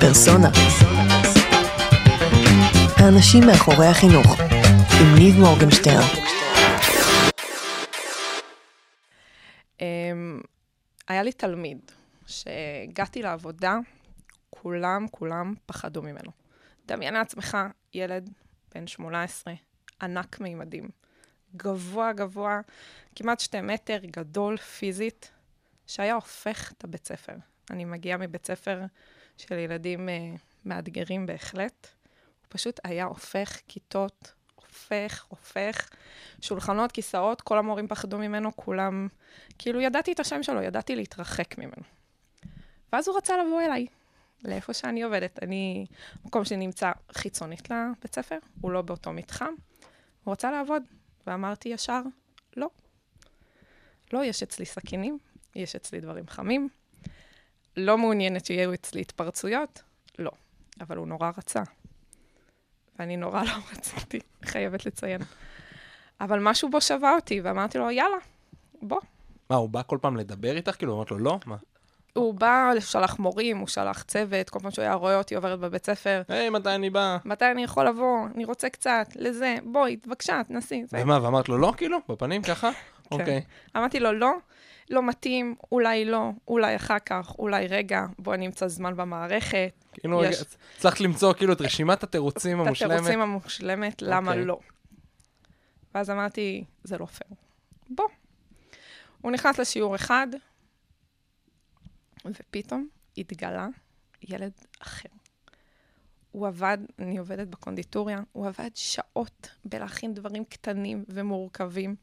פרסונה. האנשים מאחורי החינוך, עם ניב מורגנשטיין. אמ, היה לי תלמיד שהגעתי לעבודה, כולם, כולם פחדו ממנו. דמיין לעצמך ילד בן 18, ענק מימדים, גבוה גבוה, כמעט שתי מטר, גדול פיזית, שהיה הופך את הבית ספר. אני מגיעה מבית ספר של ילדים uh, מאתגרים בהחלט. הוא פשוט היה הופך כיתות, הופך, הופך, שולחנות, כיסאות, כל המורים פחדו ממנו, כולם... כאילו, ידעתי את השם שלו, ידעתי להתרחק ממנו. ואז הוא רצה לבוא אליי, לאיפה שאני עובדת. אני, מקום שנמצא חיצונית לבית ספר, הוא לא באותו מתחם. הוא רצה לעבוד, ואמרתי ישר, לא. לא, יש אצלי סכינים, יש אצלי דברים חמים, לא מעוניינת שיהיו אצלי התפרצויות, לא. אבל הוא נורא רצה. ואני נורא לא רציתי, חייבת לציין. אבל משהו בו שווה אותי, ואמרתי לו, יאללה, בוא. מה, הוא בא כל פעם לדבר איתך? כאילו, אמרת לו, לא? מה? הוא בא, שלח מורים, הוא שלח צוות, כל פעם שהוא היה רואה אותי עוברת בבית ספר. היי, מתי אני בא? מתי אני יכול לבוא? אני רוצה קצת, לזה, בואי, בבקשה, תנסי. ומה, ואמרת לו לא, כאילו? בפנים ככה? כן. אוקיי. אמרתי לו, לא, לא מתאים, אולי לא, אולי אחר כך, אולי רגע, בוא נמצא זמן במערכת. כאילו, יש. הצלחת למצוא כאילו את רשימת התירוצים את המושלמת. התירוצים המושלמת, למה אוקיי. לא. ואז אמרתי, זה לא פייר. בוא. הוא נכנס לשיעור אחד, ופתאום התגלה ילד אחר. הוא עבד, אני עובדת בקונדיטוריה, הוא עבד שעות בלהכין דברים קטנים ומורכבים.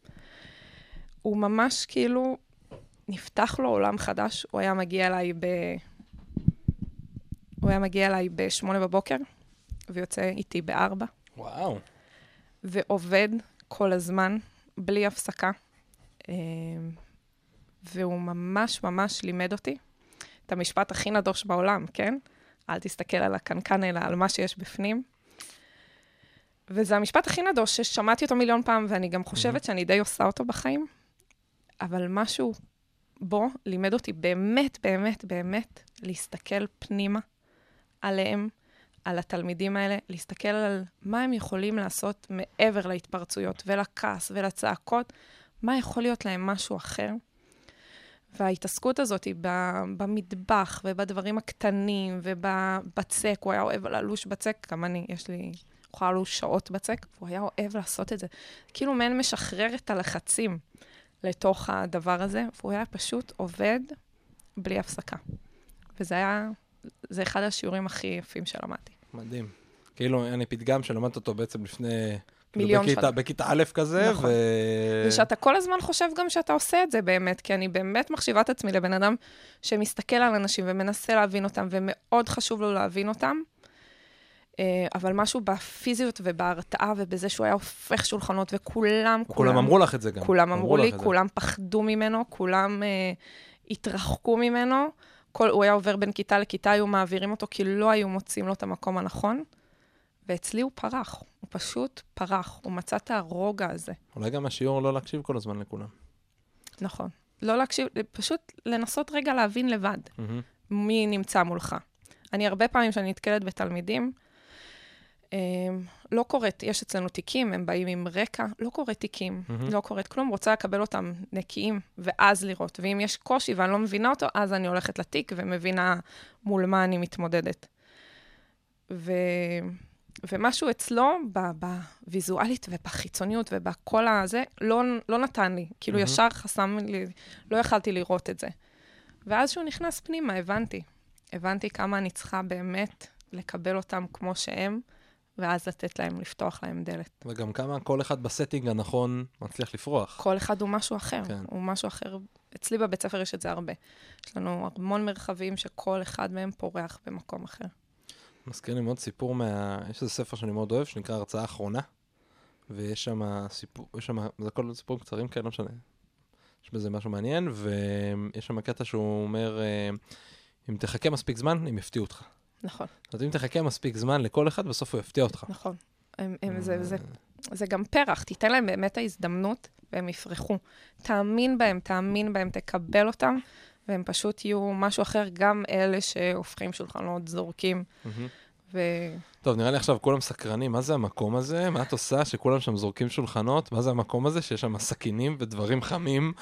הוא ממש כאילו, נפתח לו עולם חדש. הוא היה מגיע אליי ב... הוא היה מגיע אליי בשמונה בבוקר, ויוצא איתי בארבע. וואו. ועובד כל הזמן, בלי הפסקה. אה, והוא ממש ממש לימד אותי את המשפט הכי נדוש בעולם, כן? אל תסתכל על הקנקן, אלא על מה שיש בפנים. וזה המשפט הכי נדוש ששמעתי אותו מיליון פעם, ואני גם חושבת שאני די עושה אותו בחיים, אבל משהו בו לימד אותי באמת, באמת, באמת להסתכל פנימה עליהם, על התלמידים האלה, להסתכל על מה הם יכולים לעשות מעבר להתפרצויות ולכעס ולצעקות, מה יכול להיות להם משהו אחר. וההתעסקות הזאת היא במטבח ובדברים הקטנים ובבצק, הוא היה אוהב ללוש בצק, גם אני, יש לי, ללוש שעות בצק, והוא היה אוהב לעשות את זה. כאילו מעין משחרר את הלחצים לתוך הדבר הזה, והוא היה פשוט עובד בלי הפסקה. וזה היה, זה אחד השיעורים הכי יפים שלמדתי. מדהים. כאילו, אני פתגם שלמדת אותו בעצם לפני... כאילו, מיליון בכיתה- שנה. בכיתה א' כזה, נכון. ו... ושאתה כל הזמן חושב גם שאתה עושה את זה באמת, כי אני באמת מחשיבה את עצמי לבן אדם שמסתכל על אנשים ומנסה להבין אותם, ומאוד חשוב לו להבין אותם. אה, אבל משהו בפיזיות ובהרתעה ובזה שהוא היה הופך שולחנות, וכולם, כולם אמרו לך את זה גם. כולם אמרו לי, את זה. כולם פחדו ממנו, כולם אה, התרחקו ממנו. כל, הוא היה עובר בין כיתה לכיתה, היו מעבירים אותו, כי לא היו מוצאים לו את המקום הנכון. ואצלי הוא פרח, הוא פשוט פרח, הוא מצא את הרוגע הזה. אולי גם השיעור לא להקשיב כל הזמן לכולם. נכון. לא להקשיב, פשוט לנסות רגע להבין לבד מהמם. מי נמצא מולך. אני הרבה פעמים כשאני נתקלת בתלמידים, לא קוראת, יש אצלנו תיקים, הם באים עם רקע, לא קוראת תיקים, מהמם. לא קוראת כלום, רוצה לקבל אותם נקיים, ואז לראות. ואם יש קושי ואני לא מבינה אותו, אז אני הולכת לתיק ומבינה מול מה אני מתמודדת. ו... ומשהו אצלו, בוויזואלית ובחיצוניות ובכל הזה, לא, לא נתן לי. כאילו, מהמם. ישר חסם לי, לא יכלתי לראות את זה. ואז שהוא נכנס פנימה, הבנתי. הבנתי כמה אני צריכה באמת לקבל אותם כמו שהם, ואז לתת להם, לפתוח להם דלת. וגם כמה כל אחד ב setting הנכון מצליח לפרוח. כל אחד הוא משהו אחר, כן. כן. הוא משהו אחר. אצלי בבית ספר יש את זה הרבה. יש לנו המון מרחבים שכל אחד מהם פורח במקום אחר. מזכיר לי מאוד סיפור מה... יש איזה ספר שאני מאוד אוהב, שנקרא הרצאה אחרונה, ויש שם סיפור, יש שם, זה הכל סיפורים קצרים כאלה, לא משנה. יש בזה משהו מעניין, ויש שם קטע שהוא אומר, אם תחכה מספיק זמן, הם יפתיעו אותך. נכון, אז אם תחכה מספיק זמן לכל אחד, בסוף הוא יפתיע אותך. נכון. הם, הם, זה, אה, זה, זה גם פרח, תיתן להם באמת ההזדמנות והם יפרחו. תאמין בהם, תאמין בהם, תקבל אותם, והם פשוט יהיו משהו אחר, גם אלה שהופכים שולחנות, זורקים. ו... טוב, נראה לי עכשיו כולם סקרנים, מה זה המקום הזה? מה את עושה שכולם שם זורקים שולחנות? מה זה המקום הזה שיש שם סכינים ודברים חמים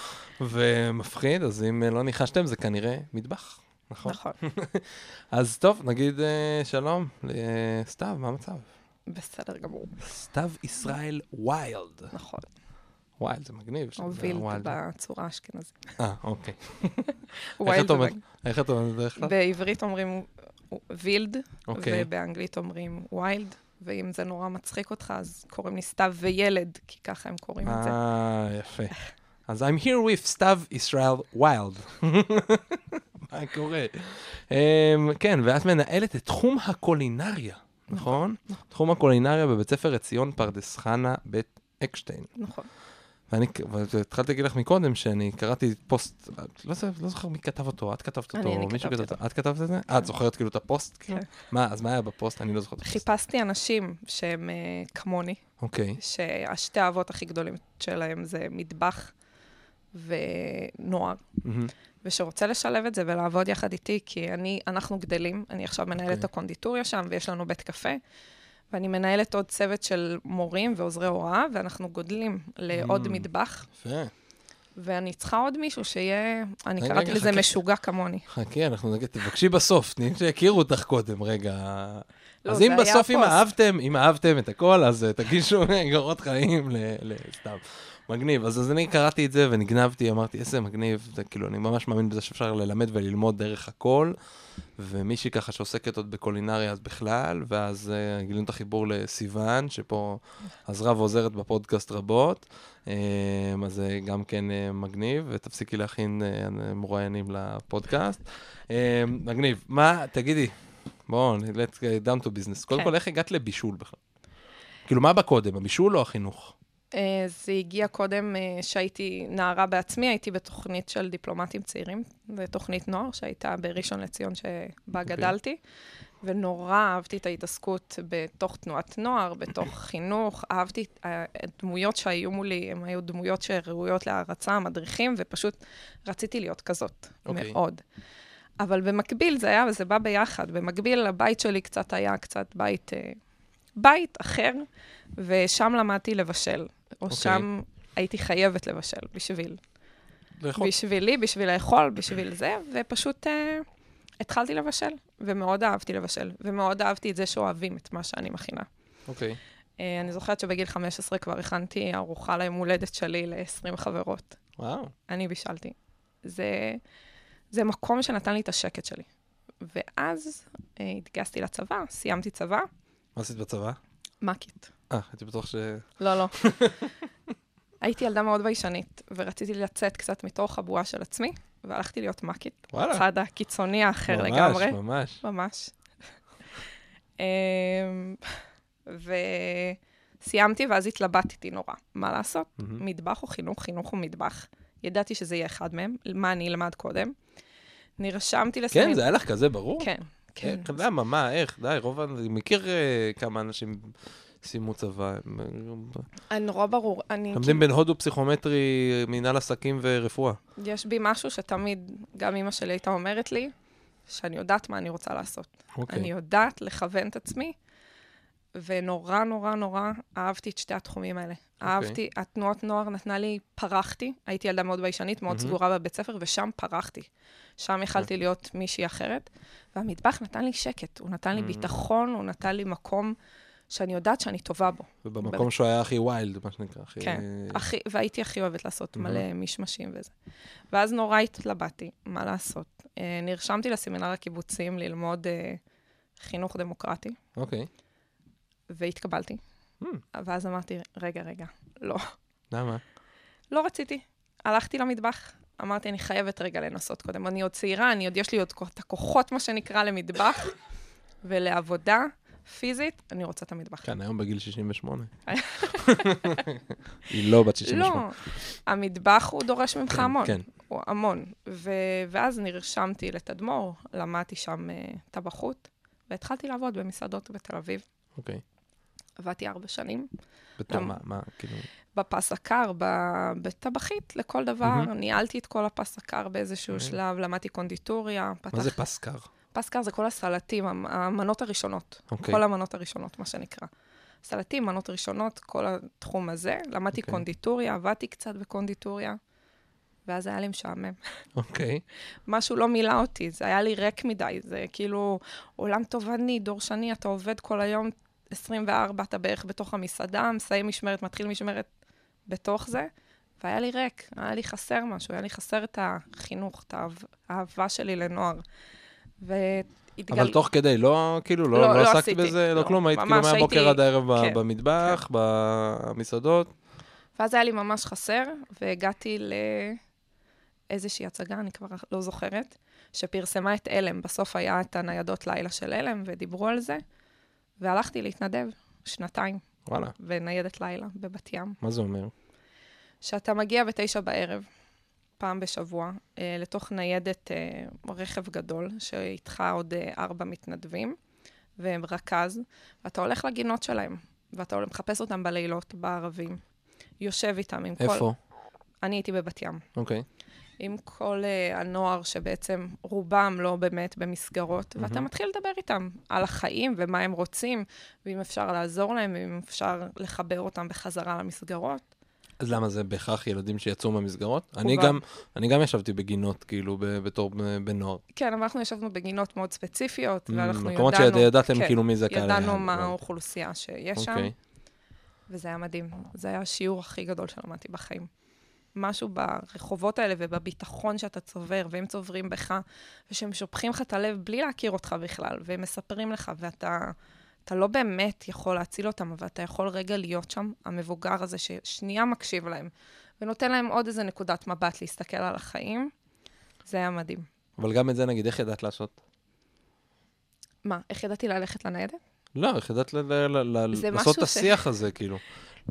ומפחיד? אז אם לא ניחשתם, זה כנראה מטבח, נכון? נכון, אז טוב, נגיד אה, שלום לסתיו, מה המצב? בסדר גמור, סתיו ישראלי ויילד. נכון. ויילד זה מגניב. או וילד. בצורה האשכנזית. אה, אוקיי. ויילד את אומרת? זה- איך אתה אומר בדרך כלל? בעברית אומרים וילד, אוקיי. ובאנגלית אומרים ויילד, ואם זה נורא מצחיק אותך, אז קוראים לי סתיו וילד, כי ככה הם קוראים את זה. אה, יפה. אז I'm here with סתיו ישראלי ויילד. מה קורה? אממ, כן, ואת מנהלת את תחום הקולינריה, נכון? תחום הקולינריה בבית ספר עציון פרדס חנה בית אקשטיין. נכון. ואני והתחלתי להגיד לך מקודם שאני קראתי פוסט, לא, לא זוכר מי כתב אותו, את כתבת אני, אותו, אני מישהו כתבתי כתב אותו, את כתבת את זה? אה, את זוכרת כאילו את הפוסט? כן. מה, אז מה היה בפוסט? אני לא זוכרת את הפוסט. חיפשתי אנשים שהם אה, כמוני, אוקיי, שהשתי האהבות הכי גדולים שלהם זה מטבח ונוער, מהמם, ושרוצה לשלב את זה ולעבוד יחד איתי, כי אני, אנחנו גדלים, אני עכשיו מנהלת אוקיי. את הקונדיטוריה שם, ויש לנו בית קפה, ואני מנהלת עוד צוות של מורים ועוזרי הוראה, ואנחנו גודלים לעוד Mm. מטבח, יפה. ואני צריכה עוד מישהו שיהיה, אני רגע, קראתי רגע, לזה חכה. משוגע כמוני. חכי, אנחנו נגיד, תבקשי בסוף, תני שיכירו אותך קודם, רגע. לא, אז אם בסוף, אם. אהבתם, אם אהבתם את הכל, אז אה, תגישו גורות חיים ל- לסתם. מגניב. אז אז אני קראתי את זה ונגנבתי, אמרתי, איזה מגניב, זה כאילו, אני ממש מאמין בזה שאפשר ללמד וללמוד דרך הכל. ומישהי ככה שעוסקת עוד בקולינריה אז בכלל, ואז uh, גילינו את החיבור לסיוון, שפה עזרה ועוזרת בפודקאסט רבות. Um, אז זה גם כן uh, מגניב, ותפסיקי להכין uh, מרואיינים לפודקאסט. Um, מגניב. מה, תגידי, בואו, let's get down to business. קודם כן. כל, איך הגעת לבישול בכלל? כאילו, מה בא קודם, הבישול או החינוך? אה, זה הגיע קודם אה, שהייתי נערה בעצמי, הייתי בתוכנית של דיפלומטים צעירים, זו תוכנית נוער שהייתה בראשון לציון שבה גדלתי, ונורא אהבתי את ההתעסקות בתוך תנועת נוער, בתוך חינוך, אהבתי את הדמויות שהיו מולי, הן היו דמויות שראויות להערצה, מדריכים, ופשוט רציתי להיות כזאת, אוקיי. מאוד. אבל במקביל זה היה, וזה בא ביחד, במקביל הבית שלי קצת היה קצת בית, אה, בית אחר, ושם למדתי לבשל, או אוקיי. שם הייתי חייבת לבשל בשביל, לאכול. בשבילי, בשביל לאכול, בשביל זה, ופשוט אה, התחלתי לבשל, ומאוד אהבתי לבשל, ומאוד אהבתי את זה שאוהבים את מה שאני מכינה. אוקיי. אה, אני זוכרת שבגיל 15 כבר הכנתי ארוחה ליום הולדת שלי ל-20 חברות. וואו. אני בישלתי. זה, זה מקום שנתן לי את השקט שלי. ואז אה, התגייסתי לצבא, סיימתי צבא, מה עשית בצבא? מקית. אה, הייתי בטוח ש... לא, לא. הייתי ילדה מאוד ביישנית, ורציתי לצאת קצת מתוך הבועה של עצמי, והלכתי להיות מקית. וואלה. הצד הקיצוני האחר ממש, לגמרי. ממש. ממש. אמ, וסיימתי, ואז התלבטתי נורא. מה לעשות? מטבח או חינוך? חינוך או מטבח? ידעתי שזה יהיה אחד מהם, מה אני אלמד קודם. נרשמתי כן, לסמינר. זה היה לך כזה ברור? כן, כן. למה, מה, איך, די, רוב, אני מכיר אה, כמה אנשים סיימו צבא, אה, אני נורא ברור. אני, לומדים בין הודו פסיכומטרי, מנהל עסקים ורפואה. יש בי משהו שתמיד, גם אימא שלי הייתה אומרת לי, שאני יודעת מה אני רוצה לעשות. אוקיי. אני יודעת לכוון את עצמי, ונורא נורא נורא אהבתי את שתי התחומים האלה. אוקיי. אהבתי, התנועות נוער נתנה לי, פרחתי, הייתי ילדה מאוד ביישנית, מאוד מהמם. סגורה בבית ספר, ושם פרחתי. שם יכלתי להיות מישהי אחרת, והמטבח נתן לי שקט, הוא נתן לי Mm. ביטחון, הוא נתן לי מקום שאני יודעת שאני טובה בו. ובמקום שהוא היה הכי ויילד, מה שנקרא, הכי... כן, הכי, והייתי הכי אוהבת לעשות מהמם. מלא מישמשים וזה. ואז נורא התלבטתי, מה לעשות. אה, נרשמתי לסמינר הקיבוצים ללמוד אה, חינוך דמוקרטי, אוקיי. והתקבלתי. Hmm. ואז אמרתי, רגע, רגע, לא, למה? לא רציתי. הלכתי למטבח, אמרתי, אני חייבת רגע לנסות קודם. אני עוד צעירה, אני עוד, יש לי עוד את הכוחות, מה שנקרא, למטבח ולעבודה פיזית, אני רוצה את המטבח. כן, היום בגיל 68. היא לא בת 68. לא, המטבח הוא דורש ממך כן, המון. כן. הוא המון. ו- ואז נרשמתי לתדמור, למדתי שם uh, טבחות, והתחלתי לעבוד במסעדות בתל אביב. אוקיי. עבדתי ארבע שנים. בתור? מה, מה, כאילו... בפס הקר, בטבחית, לכל דבר. מהמם. ניהלתי את כל הפס הקר באיזשהו אוקיי. שלב, למדתי קונדיטוריה. מה פתח... זה פסקר? פס קר זה כל הסלטים, המ- המנות הראשונות. אוקיי. כל המנות הראשונות, מה שנקרא. סלטים, מנות ראשונות, כל התחום הזה. למדתי אוקיי. קונדיטוריה, עבדתי קצת בקונדיטוריה, ואז היה לי משעמם. אוקיי. משהו לא מילא אותי, זה היה לי ריק מדי, זה כאילו עולם תובעני, דורשני, אתה עובד כל היום 24, אתה בערך בתוך המסעדה, מסיים משמרת, מתחיל משמרת בתוך זה, והיה לי ריק, היה לי חסר משהו, היה לי חסר את החינוך, את האהב- האהבה שלי לנוער. והתגל... אבל תוך כדי, לא, כאילו, לא, לא, לא לא עסקתי עשיתי, בזה, לא לא, כלום, היית כאילו מהבוקר הייתי- עד הערב כן, במטבח, במסעדות. ואז היה לי ממש חסר, והגעתי לאיזושהי הצגה, אני כבר לא זוכרת, שפרסמה את עלם. בסוף היה את הניידות לילה של עלם, ודיברו על זה, והלכתי להתנדב שנתיים וואלה, בניידת לילה בבת ים. מה זה אומר? שאתה מגיע בתשע בערב, פעם בשבוע, אה, לתוך ניידת אה, רכב גדול, שאיתך עוד אה, ארבע מתנדבים, והם רכז, ואתה הולך לגינות שלהם, ואתה מחפש אותם בלילות, בערבים. יושב איתם עם כל... איפה? אני הייתי בבת ים. אוקיי. עם כל uh, הנוער שבעצם רובם לא באמת במסגרות, ואתה מהמם. מתחיל לדבר איתם על החיים ומה הם רוצים, ואם אפשר לעזור להם, ואם אפשר לחבר אותם בחזרה למסגרות. אז למה זה בהכרח ילדים שיצאו מהמסגרות? אני. גם, אני גם ישבתי בגינות, כאילו, ב- בתור בן נוער. כן, אבל אנחנו ישבנו בגינות מאוד ספציפיות, Mm, ואנחנו מקומות ידענו... שידעתם כן, כאילו מי זה הקהל ידענו מה. האוכלוסייה שיש שם, אוקיי. וזה היה מדהים. זה היה השיעור הכי גדול שלמדתי בחיים. משהו ברחובות האלה ובביטחון שאתה צובר, והם צוברים בך, ושהם שופכים לך את הלב בלי להכיר אותך בכלל, והם מספרים לך, ואתה אתה לא באמת יכול להציל אותם, אבל אתה יכול רגע להיות שם, המבוגר הזה ששנייה מקשיב להם, ונותן להם עוד איזה נקודת מבט להסתכל על החיים. זה היה מדהים. אבל גם את זה, נגיד, איך ידעת לעשות? מה, איך ידעתי ללכת לניידת? לא, איך ידעת ל- ל- ל- זה לעשות את ש- השיח הזה, כאילו.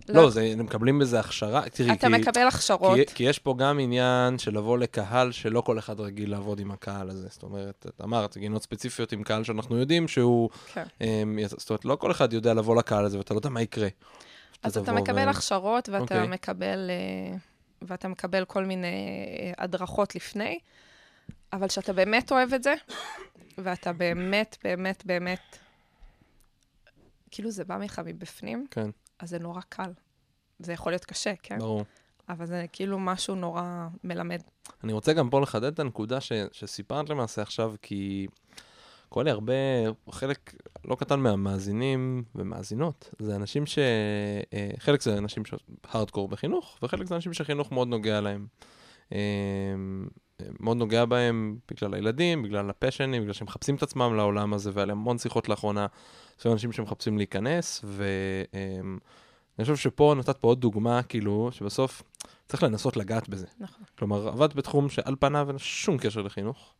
לא, זה, הם מקבלים בזה הכשרה. תראי, אתה כי... מקבל הכשרות. כי, כי יש פה גם עניין של לבוא לקהל שלא כל אחד רגיל לעבוד עם הקהל הזה. זאת אומרת, את אמרת, גינות ספציפיות עם קהל שאנחנו יודעים שהוא... כן. אמ, יצ- זאת אומרת, לא כל אחד יודע לבוא לקהל הזה, ואתה לא יודע מה יקרה. אז אתה מקבל ו- הכשרות ואתה אוקיי. מקבל, אה, ואתה מקבל כל מיני אה, הדרכות לפני, אבל כשאתה באמת אוהב את זה, ואתה באמת, באמת, באמת, כאילו זה בא ממך מבפנים, כן, אז זה נורא קל. זה יכול להיות קשה, כן? ברור. אבל זה כאילו משהו נורא מלמד. אני רוצה גם פה לחדד את הנקודה ש, שסיפרת למעשה עכשיו, כי לי הרבה, חלק לא קטן מהמאזינים ומאזינות, זה אנשים ש... אה, חלק זה אנשים שהארדקור בחינוך, וחלק זה אנשים שחינוך מאוד נוגע להם. אה, מאוד נוגע בהם בגלל הילדים, בגלל הפשנים, בגלל שהם מחפשים את עצמם לעולם הזה, והיה להם המון שיחות לאחרונה, יש אנשים שמחפשים להיכנס, ואני חושב שפה נתת פה עוד דוגמה, כאילו, שבסוף צריך לנסות לגעת בזה. נכון. כלומר, עבדת בתחום שעל פניו אין שום קשר לחינוך,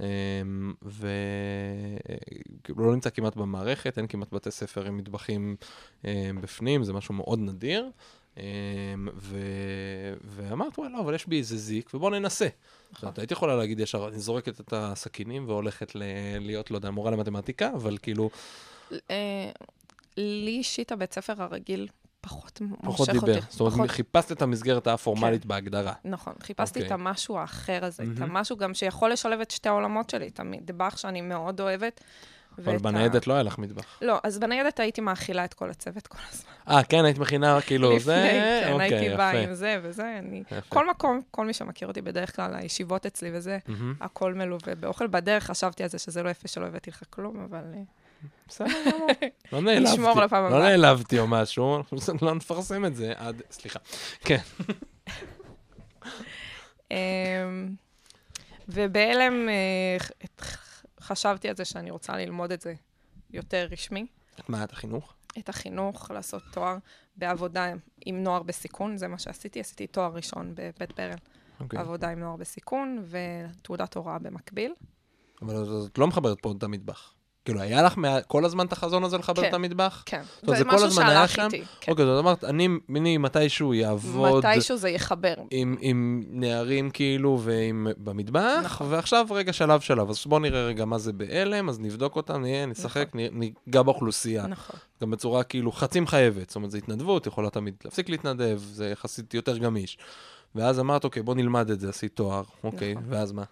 אמ, וכאילו לא נמצא כמעט במערכת, אין כמעט בתי ספר עם מטבחים אמ, בפנים, זה משהו מאוד נדיר. אמ, ו... ואמרת, וואלה, אבל יש בי איזה זיק, ובוא ננסה. נכון. את היית יכולה להגיד ישר, אני זורקת את הסכינים והולכת ל... להיות, לא יודע, מורה למתמטיקה, אבל כאילו, אה, לי אישית הבית ספר הרגיל פחות פחות מושך דיבר. אותי. זאת אומרת, פחות- חיפשת את המסגרת האפורמלית בהגדרה. נכון, חיפשתי אוקיי. את המשהו האחר הזה, את מהמם. המשהו גם שיכול לשלב את שתי העולמות שלי, את המטבח שאני מאוד אוהבת. אבל ואת ה- בניידת לא היה לך מטבח. לא, אז בניידת הייתי מאכילה את כל הצוות כל הזמן. אה, כן, היית מכינה כאילו זה? לפני, כן, אוקיי, הייתי באה יפה. עם זה וזה, אני... יפה. כל מקום, כל מי שמכיר אותי בדרך כלל, הישיבות אצלי וזה, מהמם. הכל מלווה באוכל. בדרך חשבתי על זה שזה לא יפה שלא הבאתי לך כלום, אבל... אה, בסדר גמור. לא נעלבתי. נשמור לפעם לא הבאה. נעלבתי או משהו, לא נפרסם את זה עד... סליחה. כן. אמ, ובהלם אה, חשבתי על זה שאני רוצה ללמוד את זה יותר רשמי. את מה, את החינוך? את החינוך, לעשות תואר בעבודה עם נוער בסיכון, זה מה שעשיתי. עשיתי תואר ראשון בבית ברל, אוקיי. עבודה עם נוער בסיכון, ותעודת הוראה במקביל. אבל את לא מחברת פה את המטבח. כאילו, היה לך מה- כל הזמן את החזון הזה לחבר כן. את המטבח? כן. זאת אומרת, זה זה כל הזמן היה שם? איתי. כן. אוקיי, זאת אומרת, אני, אני מתישהו יעבוד מתישהו זה יחבר. עם, עם נערים כאילו ועם במטבח, נכון. ועכשיו רגע שלב שלב. אז בואו נראה רגע מה זה בהלם, אז נבדוק אותם, נהיה, נשחק, נהיה- ניגע באוכלוסייה. נכון. גם בצורה כאילו חצי מחייבת, זאת אומרת, זה התנדבות, יכולה תמיד להפסיק להתנדב, זה יחסית יותר גמיש. ואז אמרת, אוקיי, בוא נלמד את זה, עשית תואר, אוקיי, נכון. ואז מה?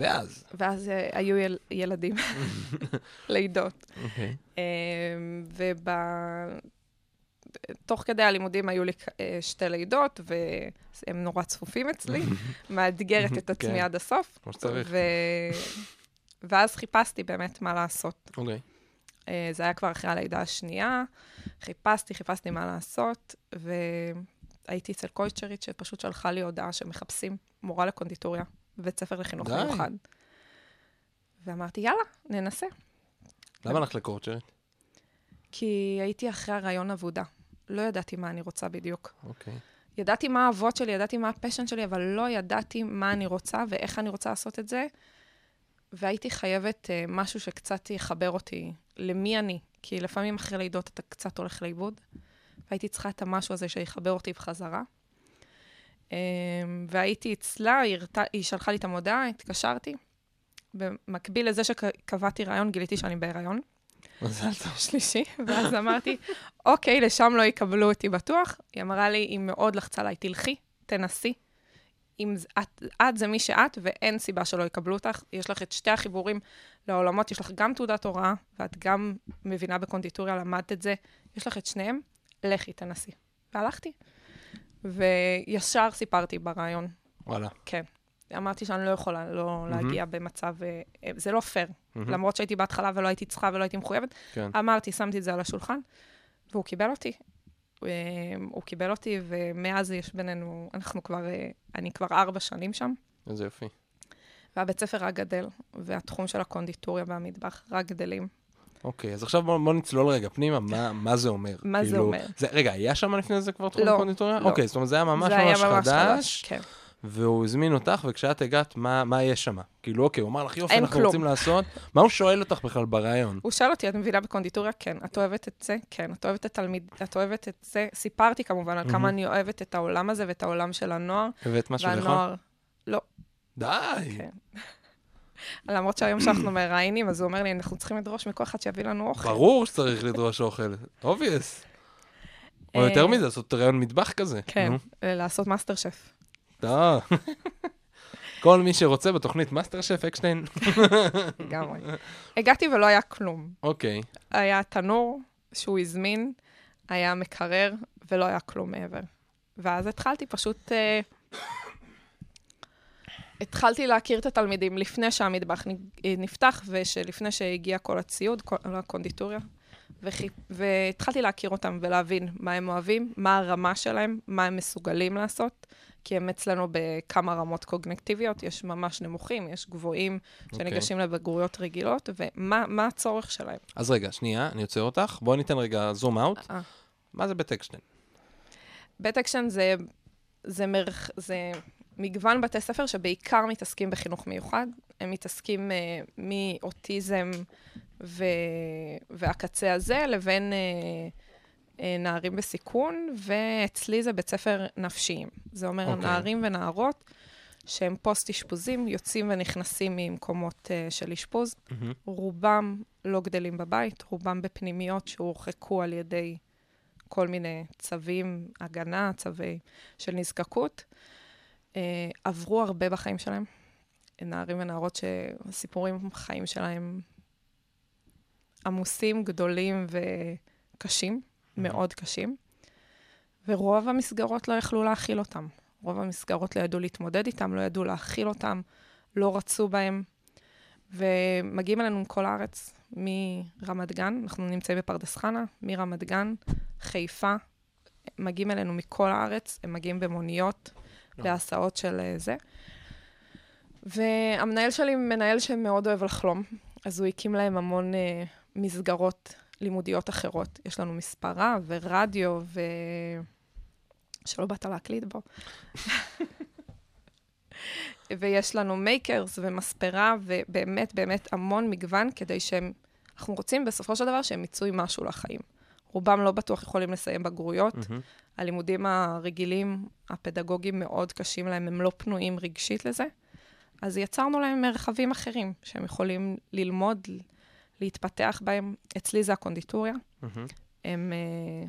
ואז, ואז אה, היו יל- ילדים, לידות. אוקיי. ותוך כדי הלימודים היו לי אה, שתי לידות, והם נורא צפופים אצלי, מאתגרת את עצמי כן. עד הסוף. כמו שצריך. ו... ואז חיפשתי באמת מה לעשות. אוקיי. אה, זה היה כבר אחרי הלידה השנייה, חיפשתי, חיפשתי מה לעשות, והייתי אצל קויצ'רית שפשוט שלחה לי הודעה שמחפשים מורה לקונדיטוריה בבית ספר לחינוך די. מיוחד. ואמרתי, יאללה, ננסה. למה הלכת לקורצ'רית? כי הייתי אחרי הרעיון עבודה. לא ידעתי מה אני רוצה בדיוק. אוקיי. ידעתי מה האבות שלי, ידעתי מה הפשן שלי, אבל לא ידעתי מה אני רוצה ואיך אני רוצה לעשות את זה. והייתי חייבת uh, משהו שקצת יחבר אותי למי אני, כי לפעמים אחרי לידות אתה קצת הולך לאיבוד, והייתי צריכה את המשהו הזה שיחבר אותי בחזרה. Um, והייתי אצלה, היא, הראתה, היא שלחה לי את המודעה, התקשרתי. במקביל לזה שקבעתי רעיון, גיליתי שאני בהיריון. מזל טוב. שלישי, ואז אמרתי, אוקיי, לשם לא יקבלו אותי בטוח. היא אמרה לי, היא מאוד לחצה עליי, תלכי, תנסי. אם את, את זה מי שאת, ואין סיבה שלא יקבלו אותך. יש לך את שתי החיבורים לעולמות, יש לך גם תעודת הוראה, ואת גם מבינה בקונדיטוריה, למדת את זה. יש לך את שניהם, לכי, תנסי. והלכתי. וישר סיפרתי ברעיון, וואלה. כן. אמרתי שאני לא יכולה לא מהמם. להגיע במצב, אה, אה, זה לא פייר. מהמם. למרות שהייתי בהתחלה ולא הייתי צריכה ולא הייתי מחויבת, כן. אמרתי, שמתי את זה על השולחן, והוא קיבל אותי. אה, הוא קיבל אותי, ומאז יש בינינו, אנחנו כבר, אני כבר ארבע שנים שם, איזה יופי. והבית ספר רק גדל, והתחום של הקונדיטוריה והמטבח רק גדלים. אוקיי, אז עכשיו בוא, בוא נצלול רגע פנימה, מה, מה זה אומר? מה זה כאילו, אומר? זה, רגע, היה שם לפני זה כבר תחום לא, קונדיטוריה? לא. אוקיי, זאת אומרת, זה היה ממש זה היה ממש חדש, כן. והוא הזמין אותך, וכשאת הגעת, מה, מה יש שם? כאילו, אוקיי, הוא אמר לך, יופי, אנחנו כלום. רוצים לעשות. מה הוא שואל אותך בכלל בריאיון? הוא שאל אותי, את מבינה בקונדיטוריה? כן. את אוהבת את זה? כן. את אוהבת את התלמיד? את אוהבת את זה? סיפרתי כמובן על. כמה אני אוהבת את העולם הזה ואת העולם של הנוער. הבאת משהו לאכול? והנוער, לא. די. כן. למרות שהיום שאנחנו מראיינים, אז הוא אומר לי, אנחנו צריכים לדרוש מכל אחד שיביא לנו אוכל. ברור שצריך לדרוש אוכל, obvious. או יותר אה, מזה, לעשות ראיון מטבח כזה. כן. אה, לעשות מאסטר שף. טוב. כל מי שרוצה בתוכנית מאסטר שף אקשטיין. לגמרי. הגעתי ולא היה כלום. אוקיי. היה תנור שהוא הזמין, היה מקרר, ולא היה כלום מעבר. ואז התחלתי פשוט... התחלתי להכיר את התלמידים לפני שהמטבח אה, נפתח, ולפני שהגיע כל הציוד, כל הקונדיטוריה. וכי, והתחלתי להכיר אותם ולהבין מה הם אוהבים, מה הרמה שלהם, מה הם מסוגלים לעשות, כי הם אצלנו בכמה רמות קוגניטיביות, יש ממש נמוכים, יש גבוהים שניגשים לבגרויות רגילות, ומה מה הצורך שלהם. אז רגע, שנייה, אני עוצר אותך. בואי ניתן רגע zoom out. אה. מה זה בית אקשטיין? בית אקשטיין זה, זה, מרח, זה מגוון בתי ספר שבעיקר מתעסקים בחינוך מיוחד. הם מתעסקים אה, מאוטיזם ו, והקצה הזה לבין uh, uh, נערים בסיכון, ואצלי זה בית ספר נפשיים. זה אומר אוקיי. okay. נערים ונערות שהם פוסט-אשפוזים, יוצאים ונכנסים ממקומות uh, של אשפוז. מהמם. רובם לא גדלים בבית, רובם בפנימיות שהורחקו על ידי כל מיני צווים, הגנה, צווי של נזקקות. אה, עברו הרבה בחיים שלהם. נערים ונערות שהסיפורים בחיים שלהם עמוסים, גדולים וקשים, מאוד קשים. ורוב המסגרות לא יכלו להכיל אותם. רוב המסגרות לא ידעו להתמודד איתם, לא ידעו להכיל אותם, לא רצו בהם. ומגיעים אלינו מכל הארץ, מרמת גן, אנחנו נמצאים בפרדס חנה, מרמת גן, חיפה, מגיעים אלינו מכל הארץ, הם מגיעים במוניות, לא. בהסעות של אה, זה. והמנהל שלי מנהל שמאוד אוהב לחלום, אז הוא הקים להם המון אה, מסגרות לימודיות אחרות. יש לנו מספרה ורדיו ו... שלא באת להקליט בו. ויש לנו מייקרס ומספרה, ובאמת, באמת המון מגוון כדי שהם אנחנו רוצים בסופו של דבר שהם יצאו עם משהו לחיים. רובם לא בטוח יכולים לסיים בגרויות. מהמם. הלימודים הרגילים, הפדגוגיים מאוד קשים להם, הם לא פנויים רגשית לזה. אז יצרנו להם מרחבים אחרים, שהם יכולים ללמוד, להתפתח בהם. אצלי זה הקונדיטוריה. מהמם. הם אה,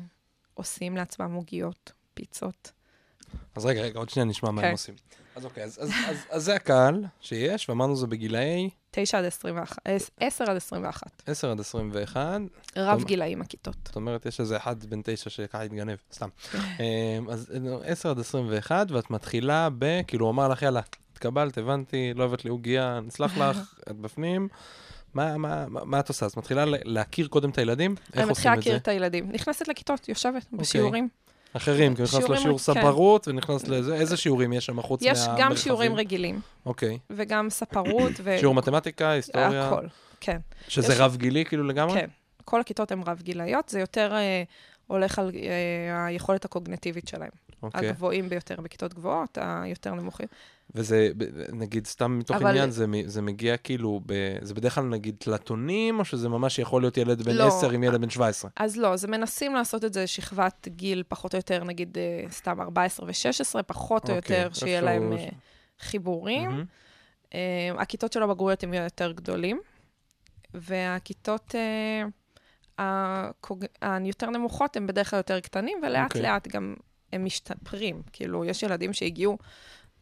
עושים לעצמם עוגיות, פיצות. אז רגע, רגע, עוד שנייה נשמע מה כן. הם עושים. אז אוקיי, אז- אז- אז- אז זה הקהל שיש, ואמרנו זה בגילאי 9 עד 21, אה, 10 עד 21. 10 עד 21. רב. גילאים הכיתות. זאת אומרת, יש איזה אחד בן תשע שככה התגנב, סתם. אמ, אז 10 עד 21, ואת מתחילה ב... כאילו, הוא אמר לך, יאללה, התקבלת, הבנתי, לא הבאת לי עוגיה, נסלח לך, את בפנים. מה, מה, מה, מה את עושה? אז מתחילה להכיר קודם את הילדים? איך אני מתחילה עושים את זה? להכיר את הילדים. נכנסת לכיתות, יושבת בשיעורים. אחרים, כי נכנס שיעורים לשיעור כן. ספרות, ונכנס לזה, איזה שיעורים יש שם חוץ יש מהמרחבים? גם שיעורים רגילים, אוקיי. וגם ספרות, ו... שיעור מתמטיקה, היסטוריה, הכל, כן. שזה יש- רב גילי כאילו לגמרי? כן. כל הכיתות הן רב-גילאיות, זה יותר אה, הולך על אה, היכולת הקוגנטיבית שלהם. אוקיי. הגבוהים ביותר בכיתות גבוהות, היותר נמוכים. וזה, נגיד, סתם מתוך אבל- עניין, זה, זה מגיע כאילו, ב, זה בדרך כלל נגיד תלתונים, או שזה ממש יכול להיות ילד בן לא. 10 עם ילד בן 17? אז לא, אז מנסים לעשות את זה שכבת גיל פחות או יותר, נגיד אה, סתם 14 ו-16, פחות או אוקיי, יותר, שיהיה איפשהו להם אה, חיבורים. מהמם. אה, הכיתות של הבגרויות הם יותר גדולים, והכיתות אה, הקוג... היותר נמוכות הם בדרך כלל יותר קטנים, ולאט אוקיי. לאט גם הם משתפרים. כאילו, יש ילדים שהגיעו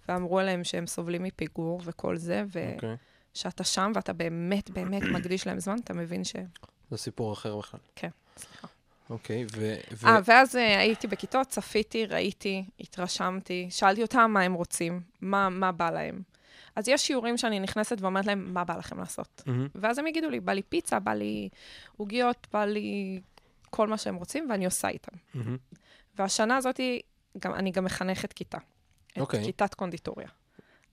ואמרו להם שהם סובלים מפיגור וכל זה, אוקיי. וכשאתה שם ואתה באמת באמת מקדיש להם זמן, אתה מבין ש... זה סיפור אחר בכלל. כן, סליחה. אוקיי, ו... ו- אה, ואז אה, הייתי בכיתות, צפיתי, ראיתי, התרשמתי, שאלתי אותם מה הם רוצים, מה, מה בא להם. אז יש שיעורים שאני נכנסת ואומרת להם, מה בא לכם לעשות? מהמם. ואז הם יגידו לי, בא לי פיצה, בא לי עוגיות, בא לי כל מה שהם רוצים, ואני עושה איתם. מהמם. והשנה הזאת, גם, אני גם מחנכת כיתה. את אוקיי. כיתת קונדיטוריה.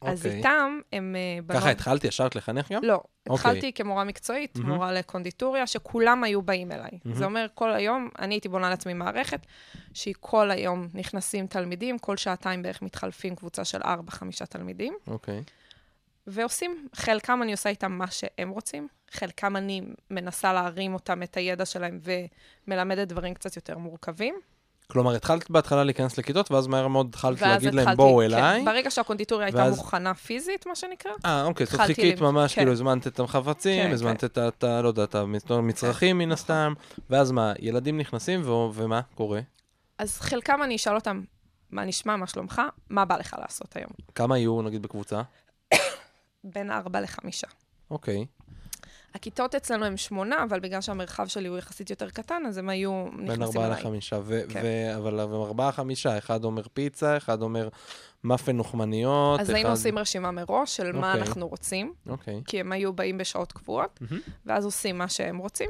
אז אוקיי. איתם הם אה, בנות... ככה התחלת ישרת לחנך גם? לא, אוקיי. התחלתי כמורה מקצועית, מהמם. מורה לקונדיטוריה, שכולם היו באים אליי. מהמם. זה אומר, כל היום, אני הייתי בונה לעצמי מערכת, שהיא כל היום נכנסים תלמידים, כל שעתיים בערך מתחלפים קבוצה של 4-5 תלמידים, אוקיי. ועושים, חלקם אני עושה איתם מה שהם רוצים, חלקם אני מנסה להרים אותם, את הידע שלהם, ומלמדת דברים קצת יותר מורכבים. כלומר, התחלת בהתחלה להיכנס לכיתות, ואז מהר מאוד התחלת להגיד להם, בואו כן, אליי. ברגע שהקונדיטוריה הייתה ואז- מוכנה פיזית, מה שנקרא, אה, אוקיי, זאת חיכית ממש, כן. כאילו הזמנת את החפצים, כן, הזמנת כן. את ה-. לא יודע, את המצרכים מן נכון. הסתם, ואז מה, ילדים נכנסים, ו- ומה קורה? אז חלקם אני אשאל אותם, מה נשמע, מה שלומך, מה בא לך לעשות היום? כמה יהיו, נגיד, בקבוצה? בין ארבע לחמישה. אוקיי. הכיתות אצלנו הם שמונה, אבל בגלל שהמרחב שלי הוא יחסית יותר קטן, אז הם היו בין נכנסים ארבעה אליי. לחמישה, ו- כן. ו- אבל ארבעה חמישה, אחד אומר פיצה, אחד אומר מאפן וחמניות, אז אחד... היינו עושים רשימה מראש של מה אוקיי. אנחנו רוצים, אוקיי. כי הם היו באים בשעות קבועות, מהמם. ואז עושים מה שהם רוצים.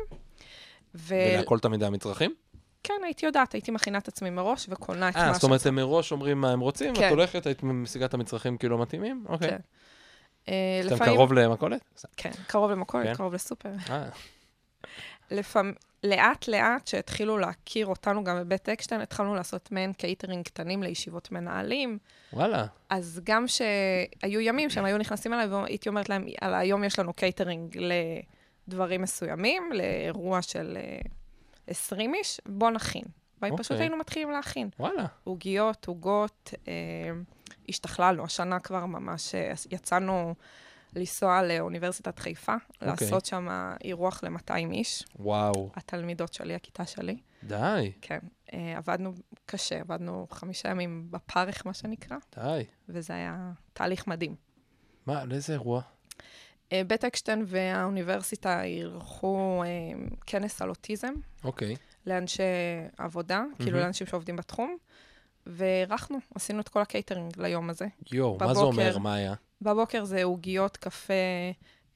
וכן, ולהכל תמיד המצרכים? הייתי יודעת, הייתי מכינה את עצמי מראש וקונה את אה, מה זאת אומרת, הם מראש אומרים מה הם רוצים, כן. הולכת, היית משיגה את המצרכים כאילו מתאימים? אוקיי. כן. אה, אתם לפעמים- קרוב למכולת? כן, קרוב למכולת, כן. קרוב לסופר. אה, לפעמים, לאט לאט, שהתחילו להכיר אותנו גם בבית אקשטיין, התחלנו לעשות מעין קייטרינג קטנים לישיבות מנהלים. וואלה. אז גם שהיו ימים שהם היו נכנסים אליי והייתי אומרת להם, על היום יש לנו קייטרינג לדברים מסוימים, לאירוע של אה, 20 איש, בוא נכין. אוקיי. ופשוט היינו מתחילים להכין. וואלה. עוגיות, עוגות, אה, השתכללנו. השנה כבר ממש אה, יצאנו לנסוע לאוניברסיטת חיפה, אוקיי. לעשות שם אירוח ל-200 איש, וואו. התלמידות שלי, הכיתה שלי. די, כן, אה, עבדנו קשה, עבדנו חמישה ימים בפרך, מה שנקרא, די. וזה היה תהליך מדהים. מה, לאיזה אירוע? אה, בית אקשטיין והאוניברסיטה אירחו אה, כנס על אוטיזם אוקיי. לאנשי עבודה, כאילו מהמם. לאנשים שעובדים בתחום, ואירחנו, עשינו את כל הקייטרינג ליום הזה. יואו, מה זה. אומר? מה היה? בבוקר זה עוגיות, קפה,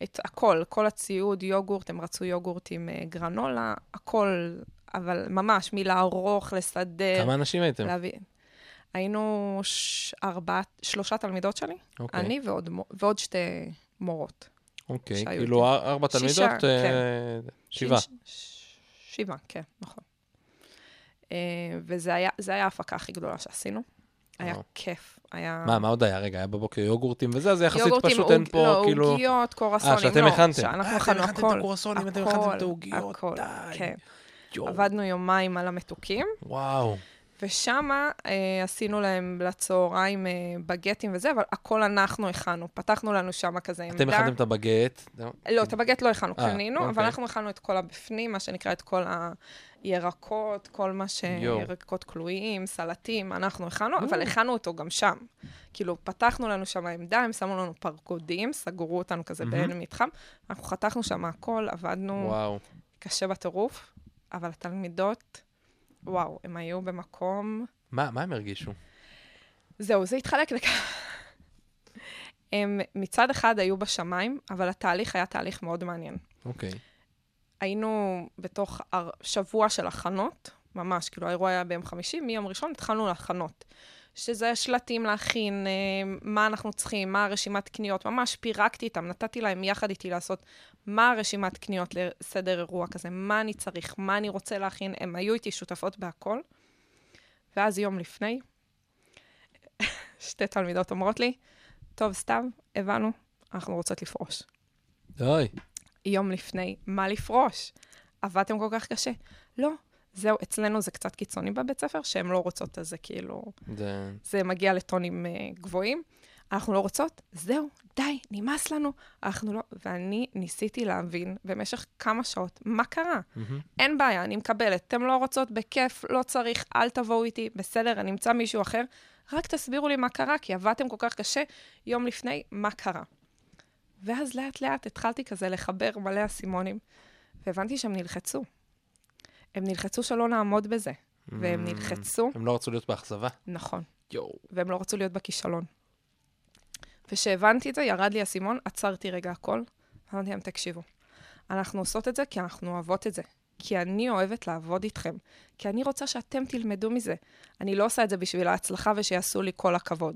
את הכל, כל הציוד, יוגורט, הם רצו יוגורט עם אה, גרנולה, הכל, אבל ממש, מלערוך, לסדר, כמה אנשים הייתם? להביא. היינו ש... ארבעה, שלושה תלמידות שלי, אוקיי. אני ועוד, ועוד שתי מורות. אוקיי, שהיו כאילו. ארבע שישה, תלמידות, אה, כן. שבעה. ש... ש... שבעה, כן, נכון. אה, וזה היה, ההפקה הכי גדולה שעשינו. היה. כיף. היה... מה, מה עוד היה? רגע, היה בבוקר יוגורטים וזה, אז יחסית פשוט אין פה, לא, כאילו... עוגיות, קורסונים, שאתם לא. הכנתם. שאנחנו אה, אתם הכנו הכנתם את הכל. הקרואסונים, אתם הכנתם את הכל, העוגיות, הכל, די. כן. עבדנו יומיים על המתוקים, וואו. ושמה אה, עשינו להם לצהריים אה, בגטים וזה, אבל הכל אנחנו הכנו. פתחנו לנו שמה כזה עמדה. אתם הכנתם את הבגט. לא, את הבגט לא הכנו, אה, קנינו, אבל אוקיי. אנחנו הכנו את כל הבפנים, מה שנקרא את כל הירקות, כל מה ש... ירקות כלואים, סלטים, אנחנו הכנו, Mm. אבל הכנו אותו גם שם. כאילו, פתחנו לנו שם עמדה, הם שמו לנו פרקודים, סגרו אותנו כזה. בעין מתחם, אנחנו חתכנו שם הכל, עבדנו וואו. קשה בטירוף, אבל התלמידות, וואו, הם היו במקום... מה מה הם הרגישו? זהו, זה התחלק לכ... הם מצד אחד היו בשמיים, אבל התהליך היה תהליך מאוד מעניין. אוקיי. היינו בתוך הר- שבוע של הכנות, ממש, כאילו האירוע היה ביום חמישי, מיום ראשון התחלנו להכנות. שזה שלטים להכין, אה, מה אנחנו צריכים, מה הרשימת קניות, ממש פירקתי איתם, נתתי להם יחד איתי לעשות מה הרשימת קניות לסדר אירוע כזה, מה אני צריך, מה אני רוצה להכין, הם היו איתי שותפות בהכל. ואז יום לפני, שתי תלמידות אומרות לי, טוב, סתיו, הבנו, אנחנו רוצות לפרוש. אוי. יום לפני, מה לפרוש? עבדתם כל כך קשה. לא, זהו, אצלנו זה קצת קיצוני בבית ספר, שהן לא רוצות, אז זה כאילו, זה... זה מגיע לטונים uh, גבוהים. אנחנו לא רוצות, זהו, די, נמאס לנו. אנחנו לא... ואני ניסיתי להבין במשך כמה שעות מה קרה. מהמם. אין בעיה, אני מקבלת. אתם לא רוצות, בכיף, לא צריך, אל תבואו איתי, בסדר, אני אמצא מישהו אחר. רק תסבירו לי מה קרה, כי עבדתם כל כך קשה יום לפני, מה קרה. ואז לאט-לאט התחלתי כזה לחבר מלא אסימונים, והבנתי שהם נלחצו. הם נלחצו שלא נעמוד בזה, והם Mm. נלחצו, הם לא רצו להיות באכזבה. נכון, יואו. והם לא רצו להיות בכישלון. וכשהבנתי את זה, ירד לי האסימון, עצרתי רגע הכל, אמרתי להם, תקשיבו, אנחנו עושות את זה כי אנחנו אוהבות את זה. כי אני אוהבת לעבוד איתכם. כי אני רוצה שאתם תלמדו מזה. אני לא עושה את זה בשביל ההצלחה ושיעשו לי כל הכבוד.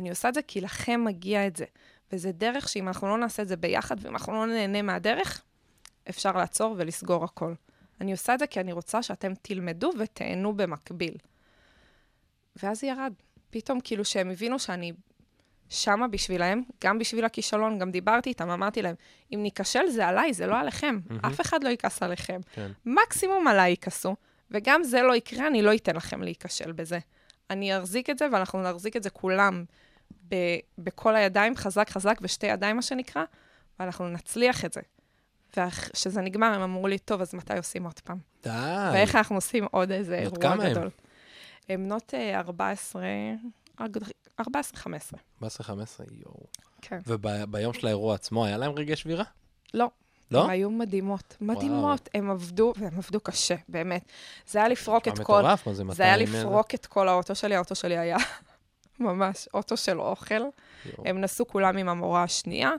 אני עושה את זה כי לכם מגיע את זה. וזה דרך שאם אנחנו לא נעשה את זה ביחד, ואם אנחנו לא נהנה מהדרך, אפשר לעצור ולסגור הכל. אני עושה את זה כי אני רוצה שאתם תלמדו ותהנו במקביל. ואז ירד. פתאום כאילו שהם הבינו שאני שמה בשבילהם, גם בשביל הכישלון, גם דיברתי איתם, אמרתי להם, אם ניכשל זה עליי, זה לא עליכם. מהמם. אף אחד לא יכעס עליכם. כן. מקסימום עליי יכעסו, וגם זה לא יקרה, אני לא אתן לכם להיכשל בזה. אני אחזיק את זה, ואנחנו נחזיק את זה כולם ב- בכל הידיים, חזק חזק, בשתי ידיים, מה שנקרא, ואנחנו נצליח את זה. וכשזה נגמר, הם אמרו לי, טוב, אז מתי עושים עוד פעם? די. ואיך אנחנו עושים עוד איזה אירוע כמה הם? גדול? הן בנות אה, 14, 14-15. 14-15, יואו. כן. וביום של האירוע עצמו, היה להם רגעי שבירה? לא. לא? הן היו מדהימות, מדהימות. הן עבדו, והן עבדו קשה, באמת. זה היה לפרוק את כל... מטורף, מה זה 200... זה היה לפרוק את כל האוטו שלי, האוטו שלי היה ממש אוטו של אוכל. יואו. הם נסעו כולם עם המורה השנייה.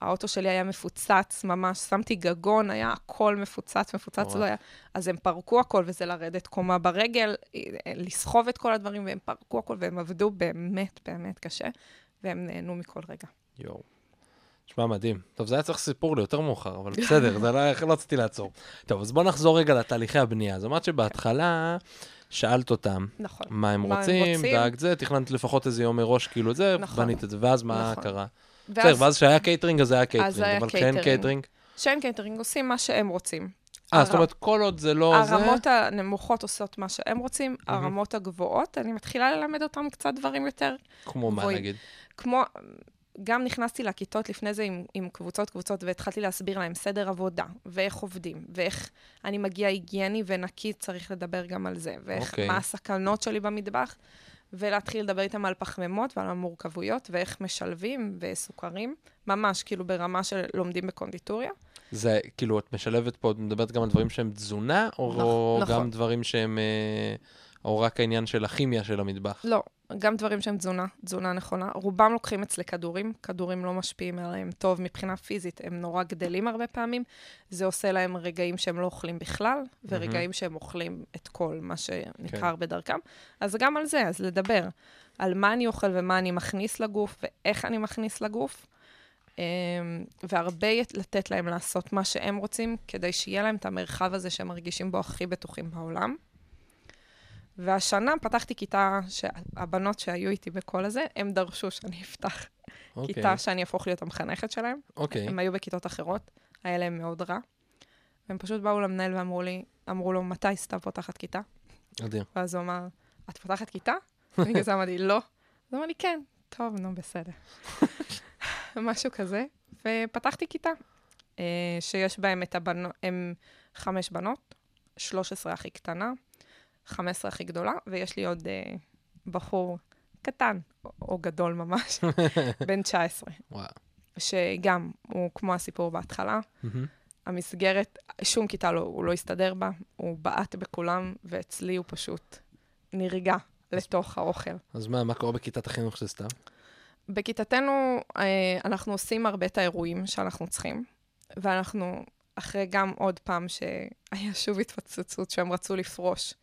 האוטו שלי היה מפוצץ ממש, שמתי גגון, היה הכל מפוצץ, מפוצץ. לא היה. אז הם פרקו הכל, וזה לרדת קומה ברגל, אה, לסחוב את כל הדברים, והם פרקו הכל, והם עבדו באמת באמת קשה, והם נהנו מכל רגע. יואו. נשמע מדהים. טוב, זה היה צריך סיפור ליותר מאוחר, אבל בסדר, זה לא, לא רציתי לעצור. טוב, אז בוא נחזור רגע לתהליכי הבנייה. אז אמרת שבהתחלה שאלת אותם נכון. מה הם מה רוצים. דאגת זה, תכננת לפחות איזה יום מראש, כאילו זה, נכון. בנית את זה, ואז מה נכון. קרה? בסדר, ואז כשהיה קייטרינג, אז היה קייטרינג, זה היה אבל כן קייטרינג. קייטרינג. שאין קייטרינג, עושים מה שהם רוצים. אה, זאת אומרת, כל עוד זה לא זה... הרמות הנמוכות עושות מה שהם רוצים, הרמות הגבוהות, אני מתחילה ללמד אותם קצת דברים יותר כמו מה גבוהים. נגיד? כמו, גם נכנסתי לכיתות לפני זה עם, עם קבוצות קבוצות, והתחלתי להסביר להם סדר עבודה, ואיך עובדים, ואיך אני מגיע היגייני ונקי, צריך לדבר גם על זה, ואיך, אוקיי. מה הסכנות שלי במטבח, ולהתחיל לדבר איתם על פחמימות ועל המורכבויות, ואיך משלבים וסוכרים, ממש כאילו ברמה של לומדים בקונדיטוריה. זה, כאילו, את משלבת פה, את מדברת גם על דברים שהם תזונה, או נכון, נכון. גם דברים שהם... אה, או רק העניין של הכימיה של המטבח? לא, גם דברים שהם תזונה, תזונה נכונה. רובם לוקחים אצלי כדורים, כדורים לא משפיעים עליהם טוב מבחינה פיזית, הם נורא גדלים הרבה פעמים. זה עושה להם רגעים שהם לא אוכלים בכלל, ורגעים שהם אוכלים את כל מה שניכר כן. בדרכם. אז גם על זה, אז לדבר על מה אני אוכל ומה אני מכניס לגוף, ואיך אני מכניס לגוף. אמ, והרבה לתת להם לעשות מה שהם רוצים, כדי שיהיה להם את המרחב הזה שהם מרגישים בו הכי בטוחים בעולם. והשנה פתחתי כיתה, שהבנות שהיו איתי בכל הזה, הם דרשו שאני אפתח אוקיי. כיתה שאני אהפוך להיות המחנכת שלהם. אוקיי. הם היו בכיתות אחרות, היה להם מאוד רע. והם פשוט באו למנהל ואמרו לי, אמרו לו, מתי סתיו פותחת כיתה? אדיר. ואז הוא אמר, את פותחת כיתה? אני כזה אמרתי, לא. אז הוא אמר לי, כן. טוב, נו, בסדר. משהו כזה. ופתחתי כיתה, אה, שיש בהם את הבנות, הם חמש בנות, 13 הכי קטנה, 15 הכי גדולה, ויש לי עוד אה, בחור קטן, או, או גדול ממש, בן 19, וואו. שגם, הוא כמו הסיפור בהתחלה. המסגרת, שום כיתה לא, הוא לא הסתדר בה, הוא בעט בכולם, ואצלי הוא פשוט נרגע לתוך האוכל. אז מה, מה קורה בכיתת החינוך של סתיו? בכיתתנו אה, אנחנו עושים הרבה את האירועים שאנחנו צריכים, ואנחנו, אחרי גם עוד פעם שהיה שוב התפוצצות שהם רצו לפרוש,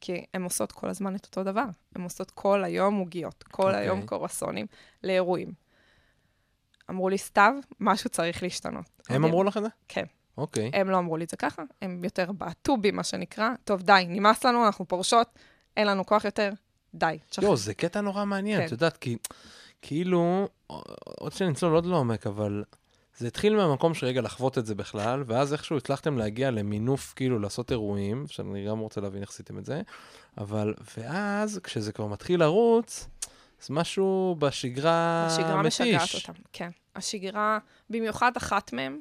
כי הן עושות כל הזמן את אותו דבר. הן עושות כל היום עוגיות, כל אוקיי. היום קורסונים לאירועים. אמרו לי, סתיו, משהו צריך להשתנות. הם אמרו לך את זה? כן. אוקיי. הם לא אמרו לי את זה ככה, הם יותר בעטו בי, מה שנקרא. טוב, די, נמאס לנו, אנחנו פורשות, אין לנו כוח יותר, די. תשחרר." יואו, זה קטע נורא מעניין, כן. את יודעת, כי כאילו, עוד שנצלול עוד לעומק, אבל זה התחיל מהמקום שרגע לחוות את זה בכלל, ואז איכשהו הצלחתם להגיע למינוף, כאילו, לעשות אירועים, שאני גם רוצה להבין איך עשיתם את זה, אבל, ואז, כשזה כבר מתחיל לרוץ, אז משהו בשגרה השגרה משגעת מתיש. אותם, כן. השגרה, במיוחד אחת מהן,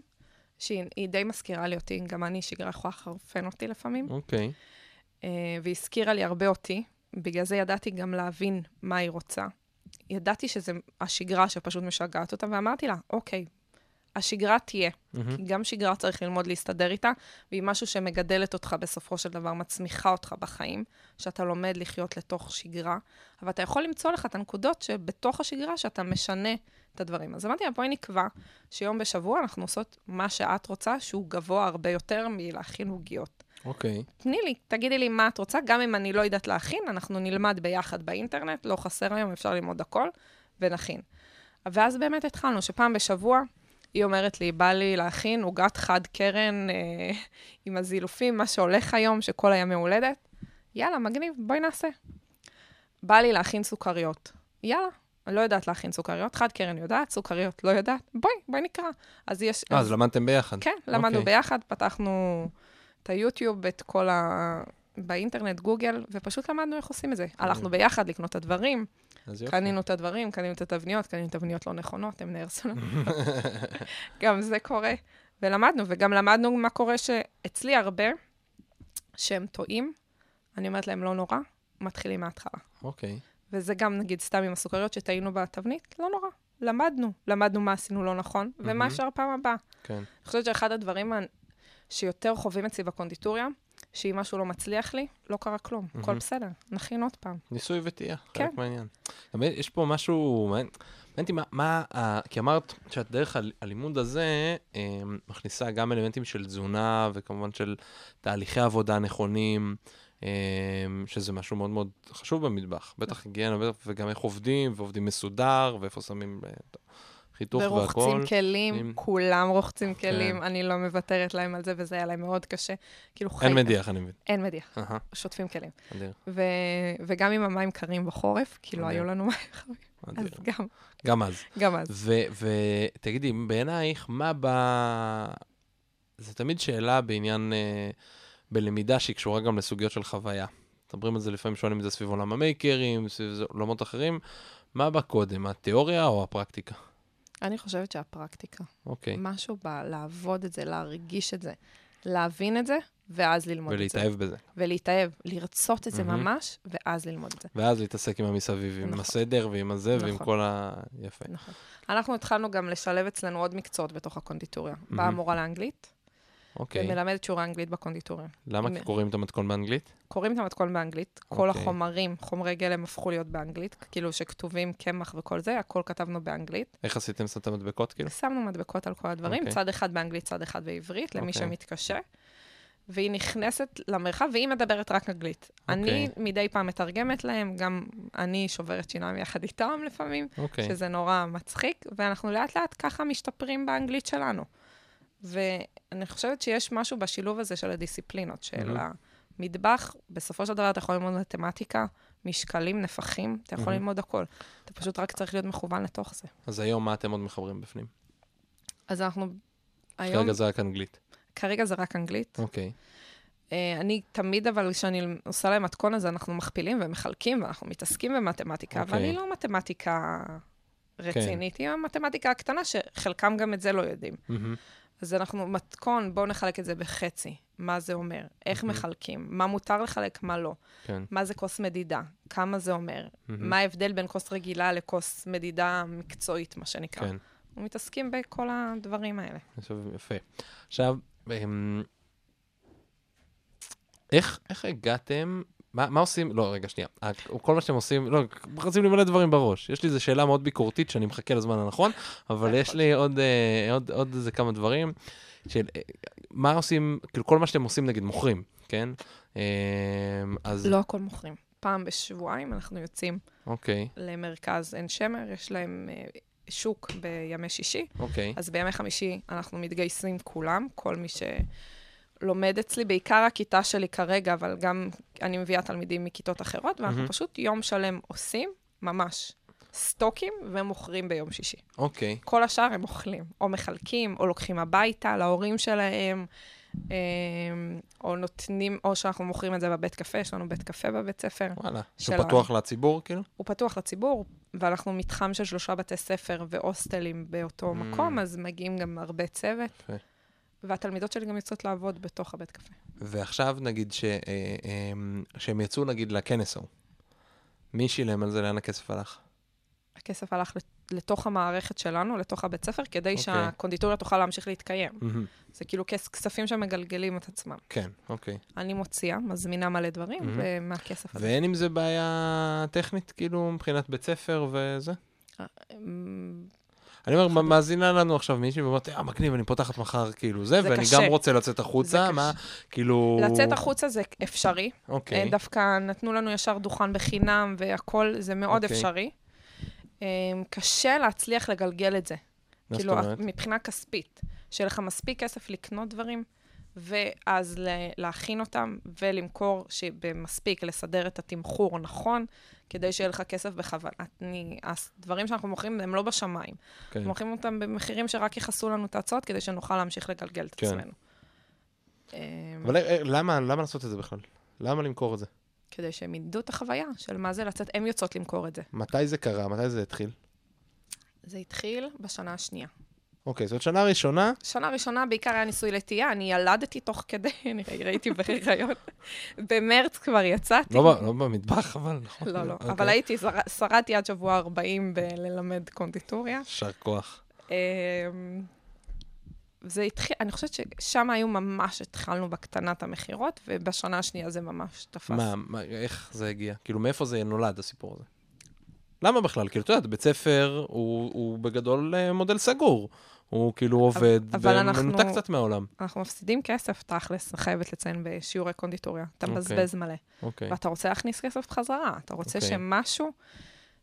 שהיא היא די מזכירה לי אותי, גם אני, שגרה יכולה לחרפן אותי לפעמים, אוקיי, אה, והזכירה לי הרבה אותי, בגלל זה ידעתי גם להבין מה היא רוצה. ידעתי שזה השגרה שפשוט משגעת אותה, ואמרתי לה, אוקיי, השגרה תהיה, מהמם. כי גם שגרה צריך ללמוד להסתדר איתה, והיא משהו שמגדלת אותך בסופו של דבר, מצמיחה אותך בחיים, שאתה לומד לחיות לתוך שגרה, אבל אתה יכול למצוא לך את הנקודות שבתוך השגרה שאתה משנה את הדברים. אז אמרתי לה, בואי נקבע שיום בשבוע אנחנו עושות מה שאת רוצה, שהוא גבוה הרבה יותר מלהכין עוגיות. אוקיי. תני לי, תגידי לי מה את רוצה, גם אם אני לא יודעת להכין, אנחנו נלמד ביחד באינטרנט, לא חסר היום, אפשר ללמוד הכל, ונכין. ואז באמת התחלנו, שפעם בשבוע היא אומרת לי, בא לי להכין עוגת חד קרן אה, עם הזילופים, מה שהולך היום, שכל היום מהולדת. יאללה, מגניב, בואי נעשה. בא לי להכין סוכריות. יאללה, אני לא יודעת להכין סוכריות, חד קרן יודעת, סוכריות לא יודעת, בואי, בואי נקרא. אז יש... אה, אז למדתם ביחד. כן, למדנו אוקיי. ביחד, פתחנו את היוטיוב, את כל ה... באינטרנט, גוגל, ופשוט למדנו איך עושים את זה. הלכנו ביחד לקנות את הדברים, אז. קנינו את הדברים, קנינו את התבניות, קנינו תבניות לא נכונות, הם נהרסו לנו. גם זה קורה. ולמדנו, וגם למדנו מה קורה שאצלי הרבה, שהם טועים, אני אומרת להם, לא נורא, מתחילים מההתחלה. אוקיי. וזה גם, נגיד, סתם עם הסוכריות שטעינו בתבנית, לא נורא. למדנו, למדנו מה עשינו לא נכון, ומה מהמם. אפשר פעם הבאה. כן. אני חושבת שאחד הדברים שיותר חווים אצלי בקונדיטוריה, שאם משהו לא מצליח לי, לא קרה כלום, הכל מהמם. בסדר, נכין עוד פעם. ניסוי וטעייה, כן. חלק מהעניין. גם יש פה משהו, מעניין מעניין אותי מה, מה, ה- כי אמרת שאת דרך הלימוד הזה אה, מכניסה גם אלמנטים של תזונה וכמובן של תהליכי עבודה נכונים, אה, שזה משהו מאוד מאוד חשוב במטבח. בטח היגיינה בטח, וגם איך עובדים, ועובדים מסודר, ואיפה שמים את החיתוך והכל. ורוחצים כלים, אם- כולם רוחצים כלים, כן. אני לא מוותרת להם על זה, וזה היה להם מאוד קשה. כאילו, אין חיים- מדיח, אני מבין. אין מדיח, אהה, שוטפים כלים. אדיר, ו... וגם אם המים קרים בחורף, כי לא אדיר. היו לנו מים חמים, אז. גם, גם אז. גם אז. ותגידי, בעינייך, מה ב... זה תמיד שאלה בעניין, אה, בלמידה שהיא קשורה גם לסוגיות של חוויה. מדברים על זה לפעמים, שואלים את זה סביב עולם המייקרים, סביב עולמות אחרים. מה בא קודם, התיאוריה או הפרקטיקה? אני חושבת שהפרקטיקה, אוקיי. משהו בלעבוד את זה, להרגיש את זה, להבין את זה, ואז ללמוד את זה. ולהתאהב בזה. ולהתאהב, לרצות את זה מהמם. ממש, ואז ללמוד את זה. ואז להתעסק עם המסביב, עם נכון. הסדר ועם הזה ועם נכון. כל ה... יפה. נכון. אנחנו התחלנו גם לשלב אצלנו עוד מקצועות בתוך הקונדיטוריה. באה מהמם. מורה לאנגלית, אוקיי. ומלמדת שיעורי אנגלית בקונדיטוריה. למה? עם- כי קוראים את המתכון באנגלית? קוראים את המתכון באנגלית, כל אוקיי. החומרים, חומרי גלם הפכו להיות באנגלית, כאילו שכתובים קמח וכל זה, הכל כתבנו באנגלית. איך עשיתם את המדבקות כאילו? שמנו מדבקות על כל הדברים, אוקיי. צד אחד באנגלית, צד אחד בעברית, למי אוקיי. שמתקשה. והיא נכנסת למרחב, והיא מדברת רק אנגלית. אני אוקיי. מדי פעם מתרגמת להם, גם אני שוברת שיניים יחד איתם לפעמים, אוקיי. שזה נורא מצחיק, ואנחנו לאט לאט ככה משתפרים באנגלית שלנו. ואני חושבת שיש משהו בשילוב הזה של הדיסציפלינות, של מהמם. מטבח, בסופו של דבר אתה יכול ללמוד מתמטיקה, משקלים, נפחים, אתה יכול מהמם. ללמוד הכל. אתה פשוט רק צריך להיות מכוון לתוך זה. אז היום מה אתם עוד מחברים בפנים? אז אנחנו היום, כרגע זה רק אנגלית. כרגע זה רק אנגלית. אוקיי. אה, אני תמיד, אבל כשאני עושה להם מתכון הזה, אנחנו מכפילים ומחלקים, ואנחנו מתעסקים במתמטיקה, אבל אוקיי. אני לא מתמטיקה רצינית, היא המתמטיקה הקטנה, שחלקם גם את זה לא יודעים. מהמם. אז אנחנו מתכון, בואו נחלק את זה בחצי. מה זה אומר? איך מהמם. מחלקים? מה מותר לחלק, מה לא? כן. מה זה כוס מדידה? כמה זה אומר? מהמם. מה ההבדל בין כוס רגילה לכוס מדידה מקצועית, מה שנקרא? כן. אנחנו מתעסקים בכל הדברים האלה. עכשיו, יפה. עכשיו, אמ, איך, איך הגעתם, מה, מה עושים, לא, רגע, שנייה, ה- כל מה שאתם עושים, לא, רציתם למלא דברים בראש. יש לי איזו שאלה מאוד ביקורתית שאני מחכה לזמן הנכון, אבל יש לי עוד, אה, עוד, עוד איזה כמה דברים, של אה, מה עושים, כאילו כל מה שאתם עושים, נגיד, מוכרים, כן? אז, לא הכל מוכרים. פעם בשבועיים אנחנו יוצאים אוקיי, למרכז עין שמר, יש להם אה, שוק בימי שישי, אוקיי, אז בימי חמישי אנחנו מתגייסים כולם, כל מי שלומד אצלי, בעיקר הכיתה שלי כרגע, אבל גם אני מביאה תלמידים מכיתות אחרות, ואנחנו מהמם. פשוט יום שלם עושים, ממש, סטוקים ומוכרים ביום שישי. אוקיי, כל השאר הם אוכלים, או מחלקים, או לוקחים הביתה להורים שלהם, אה, או נותנים, או שאנחנו מוכרים את זה בבית קפה, יש לנו בית קפה בבית ספר. וואלה. שהוא פתוח לציבור, כאילו? הוא פתוח לציבור, ואנחנו מתחם של שלושה בתי ספר והוסטלים באותו Mm. מקום, אז מגיעים גם הרבה צוות. יפה. והתלמידות שלי גם יוצאות לעבוד בתוך הבית קפה. ועכשיו נגיד ש, אה, אה, שהם יצאו נגיד לכנס ההוא. מי שילם על זה? לאן הכסף הלך? הכסף הלך לת- לתוך המערכת שלנו, לתוך הבית ספר, כדי אוקיי. שהקונדיטוריה תוכל להמשיך להתקיים. מהמם. זה כאילו כס- כספים שמגלגלים את עצמם. כן, אוקיי. אני מוציאה, מזמינה מלא דברים, מהמם. ומהכסף הזה. ואין עם זה בעיה טכנית, כאילו, מבחינת בית ספר וזה? אמ, אני אומר, מאזינה לנו עכשיו מישהי ואומרת, אה, מגניב, אני פותחת מחר, כאילו, זה, ואני. גם רוצה לצאת החוצה, מה. כאילו... לצאת החוצה זה אפשרי. אוקיי, דווקא נתנו לנו ישר דוכן בחינם והכול, זה מאוד אוקיי. אפשרי. אה, קשה להצליח לגלגל את זה. כאילו? מבחינה כספית. שיהיה לך מספיק כסף לקנות דברים, ואז להכין אותם ולמכור במספיק, לסדר את התמחור נכון, כדי שיהיה לך כסף בכוונה. אני- הדברים שאנחנו מוכרים הם לא בשמיים. כן. אנחנו מוכרים אותם במחירים שרק יכסו לנו את ההוצאות, כדי שנוכל להמשיך לגלגל את כן. עצמנו. אה, אבל אה, למה, למה לעשות את זה בכלל? למה למכור את זה? כדי שהם ידעו את החוויה של מה זה לצאת, הן יוצאות למכור את זה. מתי זה קרה? מתי זה התחיל? זה התחיל בשנה השנייה. אוקיי, זאת שנה ראשונה, שנה ראשונה בעיקר היה ניסוי לטעייה, אני ילדתי תוך כדי, אני ראיתי בהיריון. במרץ כבר יצאתי. לא, לא במטבח, אבל נכון. לא, לא. אוקיי. אבל הייתי, שר- שרדתי עד שבוע 40 בללמד קונדיטוריה. יישר כוח. אמ, זה התחיל, אני חושבת ששם היו ממש, התחלנו בקטנת המכירות, ובשנה השנייה זה ממש תפס. מה, מה, איך זה הגיע? כאילו, מאיפה זה נולד, הסיפור הזה? למה בכלל? כאילו, את יודעת, בית ספר הוא, הוא בגדול אה, מודל סגור. הוא כאילו עובד, ומנותק קצת מהעולם. אנחנו מפסידים כסף, תכלס, חייבת לציין, בשיעורי קונדיטוריה. אתה אוקיי. מבזבז מלא. אוקיי. ואתה רוצה להכניס כסף חזרה, אתה רוצה אוקיי. שמשהו,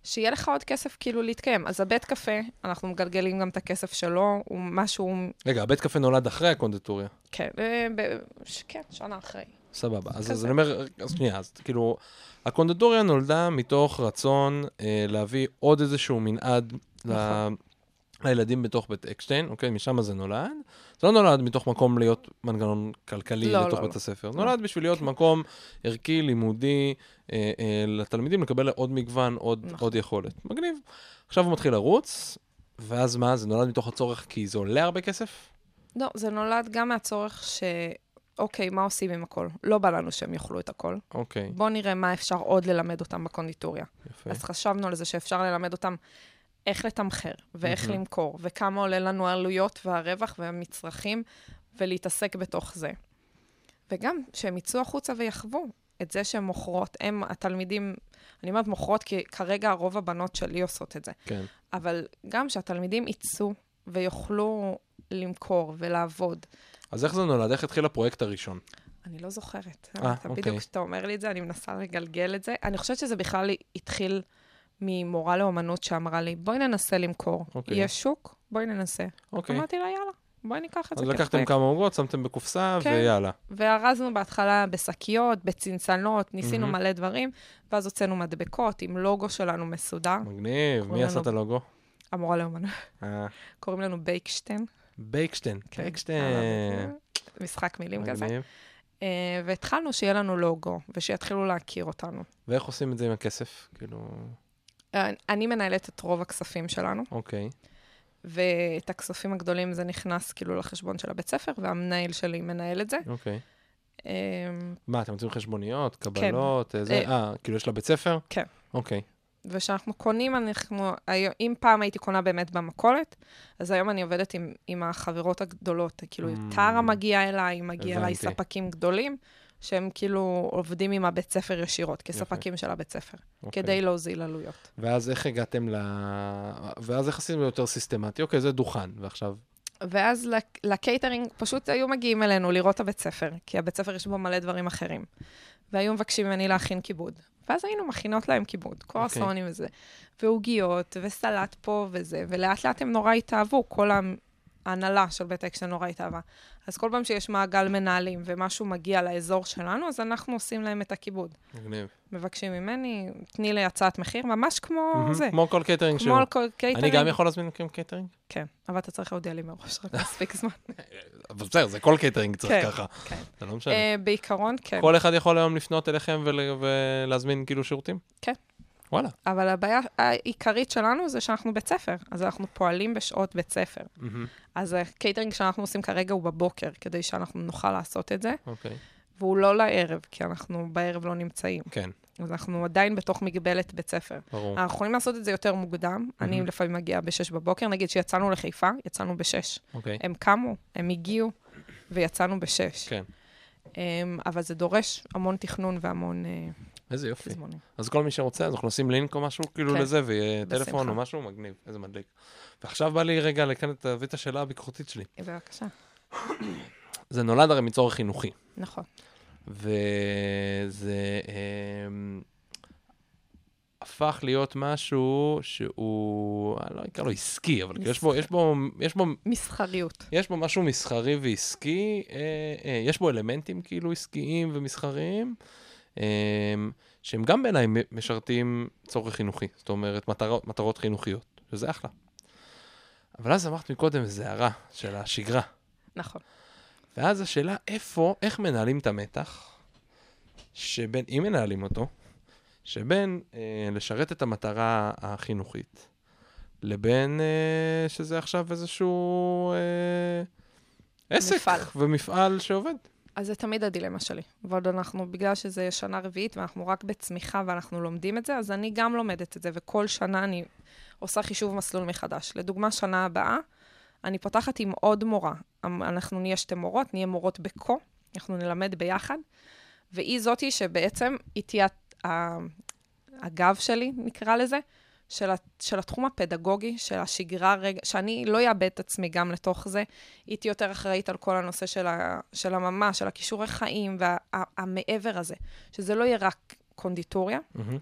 שיהיה לך עוד כסף כאילו להתקיים. אז הבית קפה, אנחנו מגלגלים גם את הכסף שלו, הוא משהו, רגע, הבית קפה נולד אחרי הקונדיטוריה. כן, אה, ב- ש- כן, שנה אחרי. סבבה. אז, אז. אני אומר, אז שנייה, אז כאילו, הקונדיטוריה נולדה מתוך רצון אה, להביא עוד איזשהו מנעד ל... לילדים בתוך בית אקשטיין, אוקיי? משם זה נולד. זה לא נולד מתוך מקום להיות מנגנון כלכלי לא, לתוך לא, בית לא. הספר. לא. נולד בשביל להיות מקום ערכי, לימודי, אה, אה, לתלמידים לקבל עוד מגוון, עוד, נכון. עוד יכולת. מגניב. עכשיו הוא מתחיל לרוץ, ואז מה? זה נולד מתוך הצורך כי זה עולה הרבה כסף? לא, זה נולד גם מהצורך ש... אוקיי, מה עושים עם הכל? לא בא לנו שהם יאכלו את הכל. אוקיי, בואו נראה מה אפשר עוד ללמד אותם בקונדיטוריה. יפה. אז חשבנו על זה שאפשר ללמד אותם איך לתמחר, ואיך מהמם. למכור, וכמה עולה לנו העלויות והרווח והמצרכים, ולהתעסק בתוך זה. וגם שהם יצאו החוצה ויחוו את זה שהן מוכרות, הם, התלמידים, אני אומרת מוכרות כי כרגע רוב הבנות שלי עושות את זה, כן. אבל גם שהתלמידים יצאו ויוכלו למכור ולעבוד. אז איך זה נולד? איך התחיל הפרויקט הראשון? אני לא זוכרת. אה, אתה אוקיי. בדיוק כשאתה אומר לי את זה, אני מנסה לגלגל את זה. אני חושבת שזה בכלל התחיל ממורה לאומנות שאמרה לי, בואי ננסה למכור. אוקיי. יש שוק, בואי ננסה. אוקיי. אמרתי לה, יאללה. בואי ניקח את אז זה לקחתם כפרויקט. כמה עוגות, שמתם בקופסה, כן. ויאללה. וארזנו בהתחלה בשקיות, בצנצנות, ניסינו מהמם. מלא דברים, ואז הוצאנו מדבקות עם לוגו שלנו מסודר, מגניב. מי עשה את הלוגו? המורה לאומנות. אה, קוראים לנו בייקשטיין. בייקשטיין. כן. בייקשטיין. משחק מילים כזה. מגניב. אה, והתחלנו שיהיה לנו לוגו, ושיתחילו להכיר אותנו. ואיך עושים את זה עם הכסף? כאילו, אה, אני מנהלת את רוב הכספים שלנו, אוקיי. ואת הכספים הגדולים זה נכנס כאילו לחשבון של הבית ספר, והמנהל שלי מנהל את זה. אוקיי. אה, מה, אתם רוצים חשבוניות, קבלות, אה, זה? אה, אה, כאילו יש לה בית ספר? כן. אוקיי. וכשאנחנו קונים, אנחנו, אם פעם הייתי קונה באמת במכולת, אז היום אני עובדת עם, עם החברות הגדולות. כאילו, Mm. טרה מגיעה אליי, מגיע אליי. ספקים גדולים, שהם כאילו עובדים עם הבית ספר ישירות, כספקים של הבית ספר, אוקיי. כדי להוזיל עלויות. ואז איך הגעתם ל... ואז איך עשיתם יותר סיסטמטי? אוקיי, זה דוכן, ועכשיו... ואז לק- לקייטרינג, פשוט היו מגיעים אלינו לראות את הבית ספר, כי הבית ספר יש בו מלא דברים אחרים. והיו מבקשים ממני להכין כיבוד. ואז היינו מכינות להם כיבוד, קרואסונים וזה, ועוגיות, וסלט פה וזה, ולאט לאט הם נורא התאהבו, כל ההנהלה של בית אקשטיין נורא התאהבה. אז כל פעם שיש מעגל מנהלים ומשהו מגיע לאזור שלנו, אז אנחנו עושים להם את הכיבוד. מגניב. מבקשים ממני, תני לי הצעת מחיר, ממש כמו מהמם, זה. כמו כל קייטרינג כמו שהוא. על כל קייטרינג. אני גם יכול להזמין מכם קייטרינג? כן, אבל אתה צריך להודיע לי מראש, רק מספיק זמן. אבל בסדר, זה כל קייטרינג צריך כן, ככה. כן. זה לא משנה. אה, בעיקרון, כן. כל אחד יכול היום לפנות אליכם ול- ולהזמין כאילו שירותים? כן. וואלה. אבל הבעיה העיקרית שלנו זה שאנחנו בית ספר, אז אנחנו פועלים בשעות בית ספר. מהמם, אז הקייטרינג שאנחנו עושים כרגע הוא בבוקר, כדי שאנחנו נוכל לעשות את זה, אוקיי. והוא לא לערב, כי אנחנו בערב לא נמצאים. כן, אז אנחנו עדיין בתוך מגבלת בית ספר. ברור. אנחנו יכולים לעשות את זה יותר מוקדם. אני מהמם. לפעמים מגיעה ב-6 בבוקר, נגיד שיצאנו לחיפה, יצאנו ב-6. אוקיי. הם קמו, הם הגיעו, ויצאנו ב-6. כן. אבל זה דורש המון תכנון והמון אה, איזה יופי. פזמונים. אז כל מי שרוצה, אז אנחנו נשים לינק או משהו כאילו כן, לזה, ויהיה. טלפון או משהו, מגניב, איזה מדליק. ועכשיו בא לי רגע לכאן להביא את השאלה הביקורתית שלי. בבקשה. זה נולד הרי מצורך חינוכי, נכון. וזה אמ, הפך להיות משהו שהוא, אני לא אקרא לו עסקי, אבל כאילו יש בו, יש בו, יש בו, מסחריות. יש בו משהו מסחרי ועסקי, אה, אה, יש בו אלמנטים כאילו עסקיים ומסחריים, אה, שהם גם בעיניי משרתים צורך חינוכי, זאת אומרת מטרות, מטרות חינוכיות, שזה אחלה. אבל אז אמרת מקודם איזו הערה של השגרה. נכון. ואז השאלה, איפה, איך מנהלים את המתח, שבין, אם מנהלים אותו, שבין אה, לשרת את המטרה החינוכית, לבין אה, שזה עכשיו איזשהו אה, עסק מפעל. ומפעל שעובד. אז זה תמיד הדילמה שלי. ועוד אנחנו, בגלל שזה שנה רביעית ואנחנו רק בצמיחה ואנחנו לומדים את זה, אז אני גם לומדת את זה, וכל שנה אני עושה חישוב מסלול מחדש. לדוגמה, שנה הבאה, אני פותחת עם עוד מורה. אמ- אנחנו נהיה שתי מורות, נהיה מורות בקו, אנחנו נלמד ביחד, והיא זאתי שבעצם היא תהיה הגב שלי, נקרא לזה, של, של התחום הפדגוגי, של השגרה רגע, שאני לא אאבד את עצמי גם לתוך זה. היא תהיה יותר אחראית על כל הנושא של, ה, של הממש, של הכישורי חיים והמעבר הזה. שזה לא יהיה רק קונדיטוריה, מהמם.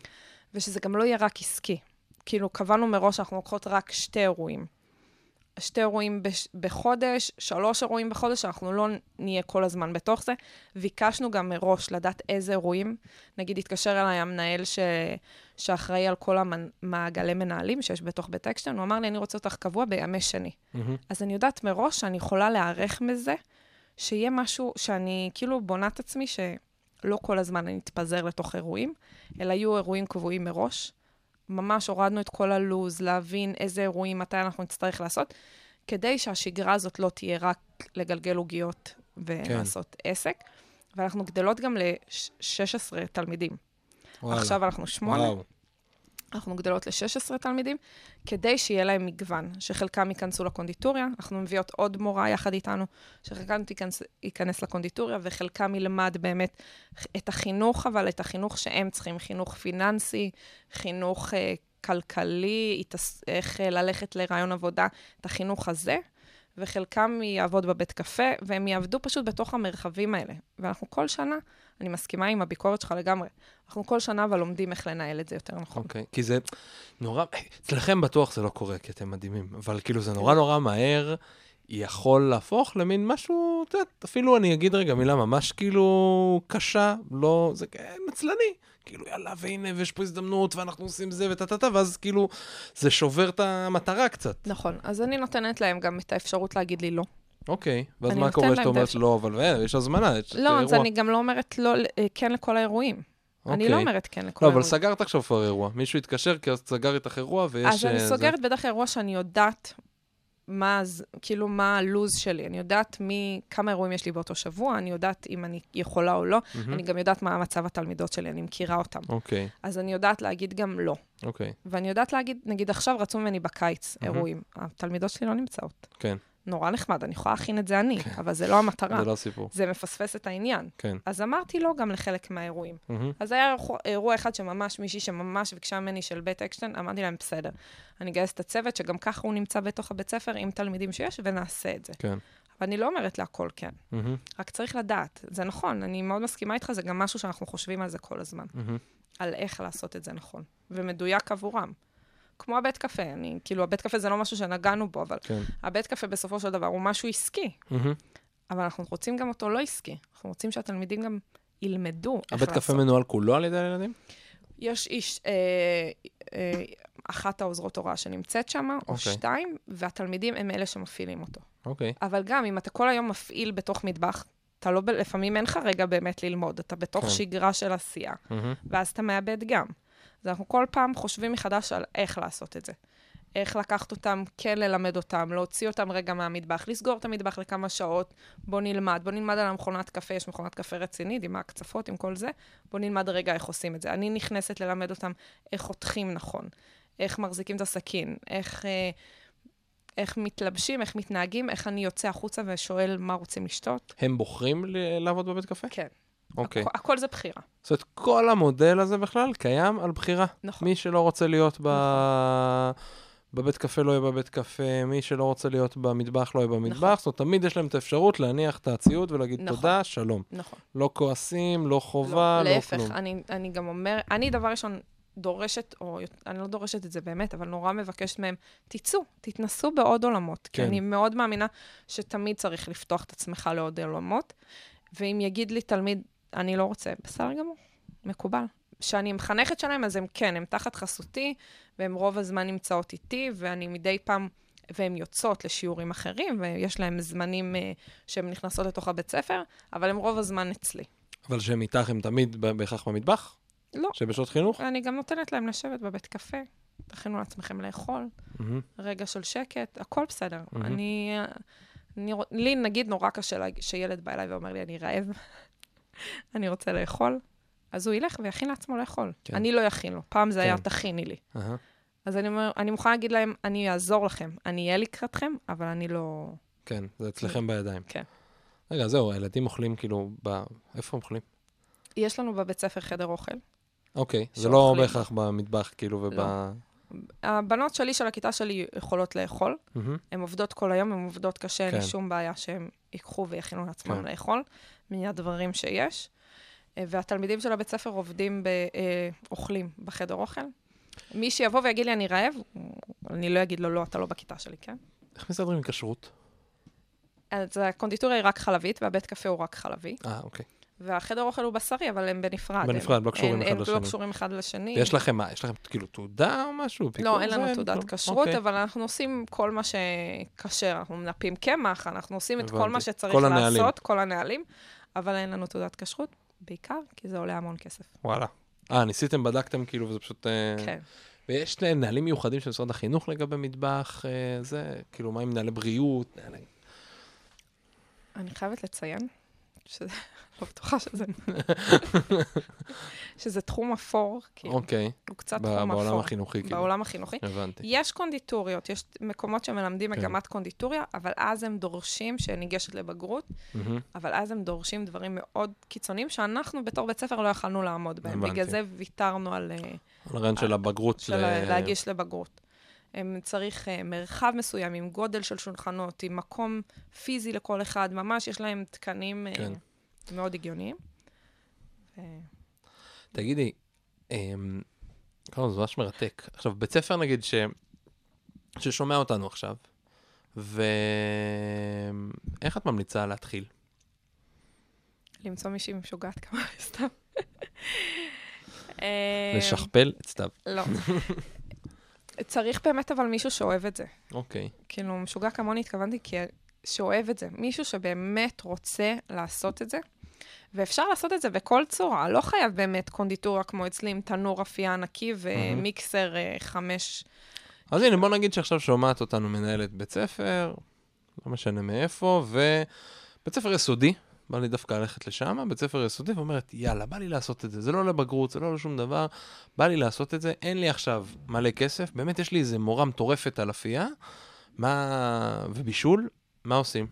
ושזה גם לא יהיה רק עסקי. כאילו, קבענו מראש שאנחנו לוקחות רק שתי אירועים. שתי אירועים בש, בחודש, שלוש אירועים בחודש, אנחנו לא נהיה כל הזמן בתוך זה. ביקשנו גם מראש לדעת איזה אירועים. נגיד, התקשר אליי המנהל ש... שאחראי על כל המעגלי מנהלים שיש בתוך בית אקשטיין, הוא אמר לי, אני רוצה אותך קבוע בימי שני. מהמם. אז אני יודעת מראש שאני יכולה להיערך מזה, שיהיה משהו שאני כאילו בונה את עצמי, שלא כל הזמן אני אתפזר לתוך אירועים, אלא יהיו אירועים קבועים מראש. ממש הורדנו את כל הלו"ז, להבין איזה אירועים, מתי אנחנו נצטרך לעשות, כדי שהשגרה הזאת לא תהיה רק לגלגל עוגיות ולעשות כן. עסק. ואנחנו גדלות גם ל-16 תלמידים. וואלה. עכשיו אנחנו שמונה. וואו. אנחנו גדלות ל-16 תלמידים, כדי שיהיה להם מגוון, שחלקם ייכנסו לקונדיטוריה, אנחנו מביאות עוד מורה יחד איתנו, שחלקם תיכנס, ייכנס לקונדיטוריה, וחלקם ילמד באמת את החינוך, אבל את החינוך שהם צריכים, חינוך פיננסי, חינוך אה, כלכלי, איך אה, ללכת לרעיון עבודה, את החינוך הזה, וחלקם יעבוד בבית קפה, והם יעבדו פשוט בתוך המרחבים האלה. ואנחנו כל שנה, אני מסכימה עם הביקורת שלך לגמרי, אנחנו כל שנה אבל לומדים איך לנהל את זה יותר נכון. אוקיי, כי זה נורא, אצלכם בטוח זה לא קורה, כי אתם מדהימים, אבל כאילו זה נורא נורא מהר יכול להפוך למין משהו, את יודעת, אפילו אני אגיד רגע מילה ממש כאילו קשה, לא, זה כ- נצלני. כאילו, יאללה, והנה, ויש פה הזדמנות, ואנחנו עושים זה וטה-טה-טה, ואז כאילו, זה שובר את המטרה קצת. נכון. אז אני נותנת להם גם את האפשרות להגיד לי לא. אוקיי, ואז אני מה קורה להם שאתה את אומרת. לא, אבל אה, יש הזמנה, יש לא, אז. אני גם לא אומרת לא, אה, כן לכל האירועים. אני אוקיי. לא אומרת כן לכל לא, אבל האירועים. סגרת עכשיו כבר אירוע. מישהו התקשר, כי אז סגר איתך אירוע, ויש... אז אני אה, סוגרת בדרך כלל אירוע שאני יודעת מה, כאילו, מה הלו"ז שלי. אני יודעת מי, כמה אירועים יש לי באותו שבוע, אני יודעת אם אני יכולה או לא. מהמם. אני גם יודעת מה מצב התלמידות שלי, אני מכירה אותם. אוקיי, אז אני יודעת להגיד גם לא. אוקיי, ואני יודעת להגיד, נגיד עכשיו רצו ממני בקיץ מהמם. אירועים. התלמידות שלי לא נמצאות. כן, נורא נחמד, אני יכולה להכין את זה אני, אבל זה לא המטרה. זה לא הסיפור. זה מפספס את העניין. כן. אז אמרתי לא גם לחלק מהאירועים. מהמם. אז היה אירוע- אירוע אחד שממש, מישהי שממש ביקשה ממני של בית אקשטיין, אמרתי להם, בסדר, אני אגייס את הצוות, שגם ככה הוא נמצא בתוך הבית ספר עם תלמידים שיש, ונעשה את זה. כן. אבל אני לא אומרת להכל כן, מהמם. רק צריך לדעת. זה נכון, אני מאוד מסכימה איתך, זה גם משהו שאנחנו חושבים על זה כל הזמן, מהמם. על איך לעשות את זה נכון, ומדויק עבורם. כמו הבית קפה, אני, כאילו, הבית קפה זה לא משהו שנגענו בו, אבל כן. הבית קפה בסופו של דבר הוא משהו עסקי, מהמם. אבל אנחנו רוצים גם אותו לא עסקי. אנחנו רוצים שהתלמידים גם ילמדו איך הבית לעשות. קפה מנוהל כולו על ידי הילדים? יש איש, אה, אה, אחת העוזרות הוראה שנמצאת שם, או אוקיי. שתיים, והתלמידים הם אלה שמפעילים אותו. אוקיי. אבל גם, אם אתה כל היום מפעיל בתוך מטבח, אתה לא, לפעמים אין לך רגע באמת ללמוד, אתה בתוך כן. שגרה של עשייה, מהמם. ואז אתה מאבד גם. אז אנחנו כל פעם חושבים מחדש על איך לעשות את זה. איך לקחת אותם, כן ללמד אותם, להוציא אותם רגע מהמטבח, לסגור את המטבח לכמה שעות, בוא נלמד, בוא נלמד על המכונת קפה, יש מכונת קפה רצינית עם ההקצפות, עם כל זה, בוא נלמד רגע איך עושים את זה. אני נכנסת ללמד אותם איך חותכים נכון, איך מחזיקים את הסכין, איך, אה, איך מתלבשים, איך מתנהגים, איך אני יוצא החוצה ושואל מה רוצים לשתות. הם בוחרים לעבוד בבית קפה? כן. אוקיי. הכ- הכל זה בחירה. זאת אומרת, כל המודל הזה בכלל קיים על בחירה. נכון. מי שלא רוצה להיות ב... בבית קפה לא יהיה בבית קפה, מי שלא רוצה להיות במטבח לא יהיה במטבח. נכון. זאת אומרת, תמיד יש להם את האפשרות להניח את הציוד ולהגיד נכון. תודה, שלום. נכון. לא כועסים, לא חובה, לא, להפך, כלום. אני, אני גם אומר, אני דבר ראשון דורשת, או אני לא דורשת את זה באמת, אבל נורא מבקשת מהם, תצאו, תתנסו בעוד עולמות. כן. כי אני מאוד מאמינה שתמיד צריך לפתוח את עצמך לעוד עולמות. ואם יגיד לי תלמיד, אני לא רוצה, בסדר גמור, מקובל. כשאני מחנכת שלהם, אז הם כן, הם תחת חסותי, והם רוב הזמן נמצאות איתי, ואני מדי פעם, והן יוצאות לשיעורים אחרים, ויש להם זמנים uh, שהן נכנסות לתוך הבית ספר, אבל הם רוב הזמן אצלי. אבל שהם איתך הם תמיד בהכרח במטבח? לא. שבשעות חינוך? אני גם נותנת להם לשבת בבית קפה, תכינו לעצמכם לאכול, מהמם. רגע של שקט, הכל בסדר. מהמם. אני, אני, רוצ- לי נגיד נורא קשה לה- שילד בא אליי ואומר לי, אני רעב, אני רוצה לאכול, אז הוא ילך ויכין לעצמו לאכול. כן. אני לא אכין לו, פעם זה היה כן. תכיני לי. אהה. אז אני, אני מוכנה להגיד להם, אני אעזור לכם, אני אהיה לקראתכם, אבל אני לא... כן, זה אצלכם בידיים. כן. רגע, זהו, הילדים אוכלים כאילו, ב... איפה הם אוכלים? יש לנו בבית ספר חדר אוכל. אוקיי, זה. לא בהכרח במטבח, כאילו, וב... לא. הבנות שלי של הכיתה שלי יכולות לאכול, מהמם. הן עובדות כל היום, הן עובדות קשה, אין לי כן. שום בעיה שהן ייקחו ויכינו לעצמם כן. לאכול, מהדברים שיש. אה, והתלמידים של הבית ספר עובדים, ב, אה, אוכלים בחדר אוכל. מי שיבוא ויגיד לי, אני רעב, אני לא אגיד לו, לא, אתה לא בכיתה שלי, כן? איך מסתדרים עם כשרות? אז הקונדיטוריה היא רק חלבית, והבית קפה הוא רק חלבי. אה, אוקיי. והחדר אוכל הוא בשרי, אבל הם בנפרד. בנפרד, הם, לא קשורים אחד הם לשני. לא קשורים אחד לשני. יש לכם מה? יש לכם כאילו תעודה או משהו? לא, אין לנו? תעודת כלום? כשרות, אוקיי. אבל אנחנו עושים כל מה שכשר. אנחנו מנפים קמח, אנחנו עושים את כל. מה שצריך כל. לעשות, כל הנהלים, אבל אין לנו תעודת כשרות, בעיקר כי זה עולה המון כסף. וואלה. אה, ניסיתם, בדקתם כאילו, וזה פשוט... אה, כן. ויש נהלים מיוחדים של משרד החינוך לגבי מטבח, אה, זה, כאילו, מה עם מנהלי בריאות? אני חייבת לציין, שזה, לא בטוחה שזה... שזה תחום אפור, כאילו, אוקיי, הוא קצת תחום אפור. בעולם החינוכי, כאילו. בעולם החינוכי. הבנתי. יש קונדיטוריות, יש מקומות שמלמדים כן. מגמת קונדיטוריה, אבל אז הם דורשים שניגשת לבגרות. אבל אז הם דורשים דברים מאוד קיצוניים, שאנחנו בתור בית ספר לא יכלנו לעמוד בהם. הבנתי. בגלל זה ויתרנו על... אה, על הרעיון של הבגרות. של להגיש לבגרות. הם צריך uh, מרחב מסוים, עם גודל של שולחנות, עם מקום פיזי לכל אחד, ממש יש להם תקנים uh, כן. מאוד הגיוניים. ו... תגידי, אמ, כמה זה ממש מרתק. עכשיו, בית ספר נגיד ש... ששומע אותנו עכשיו, ואיך את ממליצה להתחיל? למצוא מישהי משוגעת כמה סתם. אה, לשכפל את סתיו. לא. צריך באמת אבל מישהו שאוהב את זה. אוקיי. כאילו, משוגע כמוני התכוונתי כי שאוהב את זה. מישהו שבאמת רוצה לעשות את זה. ואפשר לעשות את זה בכל צורה, לא חייב באמת קונדיטורה כמו אצלי עם תנור אפייה ענקי ומיקסר אה, חמש. אז הנה, בוא נגיד שעכשיו שומעת אותנו מנהלת בית ספר, לא משנה מאיפה, ובית ספר יסודי, בא לי דווקא ללכת לשם, בית ספר יסודי, ואומרת, יאללה, בא לי לעשות את זה, זה לא לבגרות, זה לא לשום דבר, בא לי לעשות את זה, אין לי עכשיו מלא כסף, באמת יש לי איזה מורה מטורפת על אפייה, מה... ובישול, מה עושים?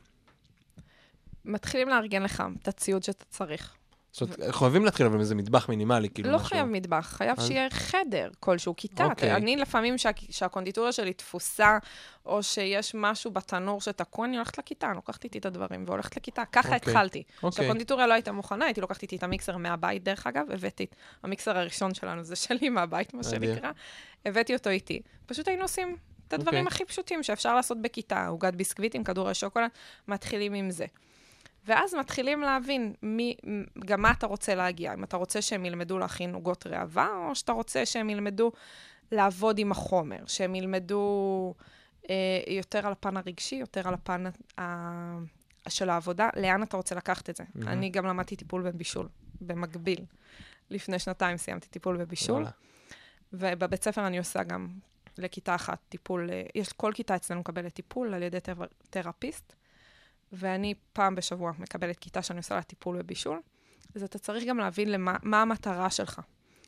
מתחילים לארגן לך את הציוד שאתה צריך. זאת אומרת, חייבים להתחיל אבל עם איזה מטבח מינימלי, כאילו לא משהו. חייב מטבח, חייב אז- שיהיה חדר כלשהו, כיתה. אוקיי. אני לפעמים שה- שהקונדיטוריה שלי תפוסה, או שיש משהו בתנור שתקוע, אני הולכת לכיתה, אני לוקחת איתי את הדברים והולכת לכיתה. ככה אוקיי. התחלתי. אוקיי, כשהקונדיטוריה לא הייתה מוכנה, הייתי לוקחת איתי את המיקסר מהבית, דרך אגב, הבאתי את המיקסר הראשון שלנו, זה שלי מהבית, מה. שנקרא. הבאתי אותו איתי. פשוט היינו עושים את הדברים אוקיי. הכי פשוטים שאפשר לעשות בכיתה, עוגת ביסקוויטים, כדורי שוקולד, מתחילים עם זה. ואז מתחילים להבין מי, גם מה אתה רוצה להגיע. אם אתה רוצה שהם ילמדו להכין עוגות ראווה, או שאתה רוצה שהם ילמדו לעבוד עם החומר, שהם ילמדו אה, יותר על הפן הרגשי, יותר על הפן ה... של העבודה, לאן אתה רוצה לקחת את זה. מהמם. אני גם למדתי טיפול בבישול, במקביל. לפני שנתיים סיימתי טיפול בבישול, וואלה. ובבית ספר אני עושה גם לכיתה אחת טיפול, אה, יש, כל כיתה אצלנו מקבלת טיפול על ידי תר, תרפיסט, ואני פעם בשבוע מקבלת כיתה שאני עושה לה טיפול בבישול, אז אתה צריך גם להבין למה, מה המטרה שלך.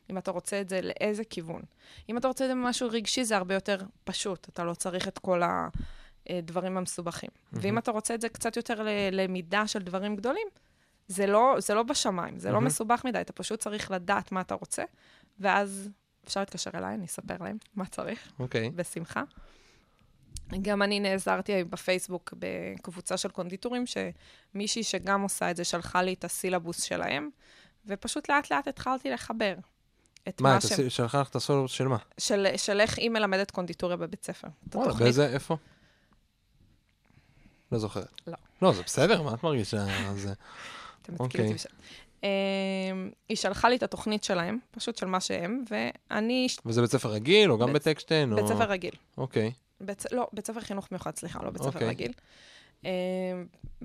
אם אתה רוצה את זה, לאיזה כיוון. אם אתה רוצה את זה משהו רגשי, זה הרבה יותר פשוט. אתה לא צריך את כל הדברים המסובכים. מהמם. ואם אתה רוצה את זה קצת יותר ללמידה של דברים גדולים, זה לא, זה לא בשמיים, זה לא מהמם. מסובך מדי, אתה פשוט צריך לדעת מה אתה רוצה, ואז אפשר להתקשר אליי, אני אספר להם מה צריך, אוקיי. בשמחה. גם אני נעזרתי בפייסבוק בקבוצה של קונדיטורים, שמישהי שגם עושה את זה שלחה לי את הסילבוס שלהם, ופשוט לאט לאט התחלתי לחבר את מה, מה. עשי- שלחה לך את הסולו של מה? של, של איך היא מלמדת קונדיטוריה בבית ספר. וואלה. באיזה, איפה? לא זוכרת. לא. לא, זה בסדר, מה את מרגישה? זה... אתם. מתקילים אותי בשם. אמ, היא שלחה לי את התוכנית שלהם, פשוט של מה שהם, ואני... וזה בית ספר רגיל, או גם בטקשטיין? בית ספר רגיל. אוקיי. בית, לא, בית ספר חינוך מיוחד, סליחה, לא בית ספר אוקיי. רגיל. אמ,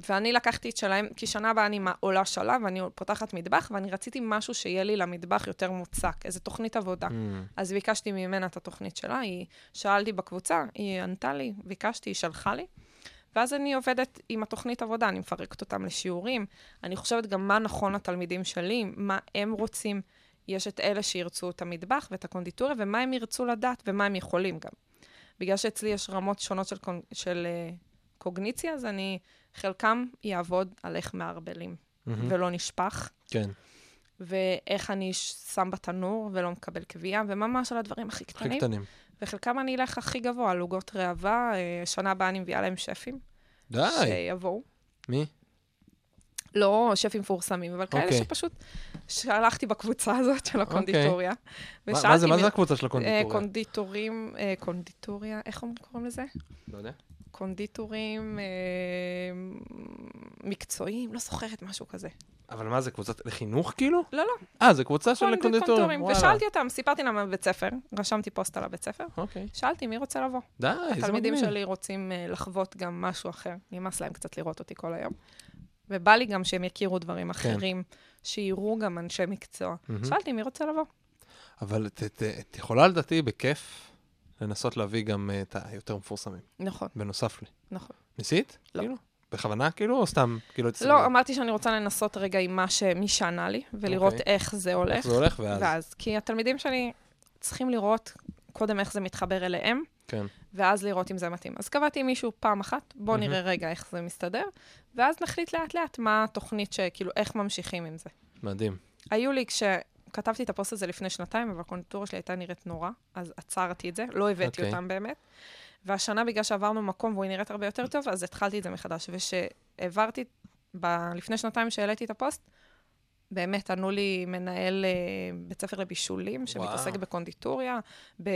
ואני לקחתי את שלהם, כי שנה הבאה אני עולה שלב, ואני פותחת מטבח, ואני רציתי משהו שיהיה לי למטבח יותר מוצק, איזה תוכנית עבודה. Mm, אז ביקשתי ממנה את התוכנית שלה, היא שאלתי בקבוצה, היא ענתה לי, ביקשתי, היא שלחה לי. ואז אני עובדת עם התוכנית עבודה, אני מפרקת אותם לשיעורים. אני חושבת גם מה נכון לתלמידים שלי, מה הם רוצים. יש את אלה שירצו את המטבח ואת הקונדיטוריה, ומה הם ירצו לדעת ומה הם יכולים גם. בגלל שאצלי יש רמות שונות של, קונ... של uh, קוגניציה, אז אני, חלקם יעבוד על איך מערבלים מהמם. ולא נשפך, כן, ואיך אני שם בתנור ולא מקבל קביעה, וממש על הדברים הכי הכי קטנים. קטנים. וחלקם אני אלך הכי גבוה, על עוגות ראווה, אה, שנה הבאה אני מביאה להם שפים. די. שיבואו. מי? לא שפים מפורסמים, אבל כאלה אוקיי. שפשוט שלחתי בקבוצה הזאת של הקונדיטוריה. מה- זה- מה זה הקבוצה של אה, הקונדיטוריה? קונדיטורים, אה, קונדיטוריה, איך קוראים לזה? לא יודע. קונדיטורים אה, מקצועיים, לא זוכרת, משהו כזה. אבל מה זה, קבוצת לחינוך כאילו? לא, לא. אה, זה קבוצה של קונד- קונדיטורים. ושאלתי אותם, סיפרתי להם בבית ספר, רשמתי פוסט על הבית ספר, אוקיי. שאלתי מי רוצה לבוא. די, איזה מגניב. התלמידים שלי רוצים אה, לחוות גם משהו אחר. נמאס להם קצת לראות אותי כל היום. ובא לי גם שהם יכירו דברים אחרים, שיראו גם אנשי מקצוע. מהמם. שאלתי, מי רוצה לבוא? אבל את- את את יכולה לדעתי בכיף לנסות להביא גם אה, את היותר מפורסמים, נכון, בנוסף לי. נכון. ניסית? לא. כאילו? בכוונה כאילו, או סתם? כאילו, את- לא, אמרתי שאני רוצה לנסות רגע עם מה שמי שענה לי, ולראות אוקיי. איך זה הולך. איך זה הולך, ואז... ואז, כי התלמידים שלי צריכים לראות קודם איך זה מתחבר אליהם, כן. ואז לראות אם זה מתאים. אז קבעתי עם מישהו פעם אחת, מהמם. נראה רגע איך זה מסתדר, ואז נחליט לאט-לאט מה התוכנית שכאילו, איך ממשיכים עם זה. מדהים. היו לי, כשכתבתי את הפוסט הזה לפני שנתיים, אבל הקונדיטוריה שלי הייתה נראית נורא, אז עצרתי את זה, לא הבאתי אוקיי. אותם באמת. והשנה, בגלל שעברנו מקום והוא נראית הרבה יותר טוב, אז התחלתי את זה מחדש. וכשהעברתי, ב- לפני שנתיים שהעליתי את הפוסט, באמת ענו לי מנהל אה, בית ספר לבישולים, שמתעסק וואו. בקונדיטוריה, ב...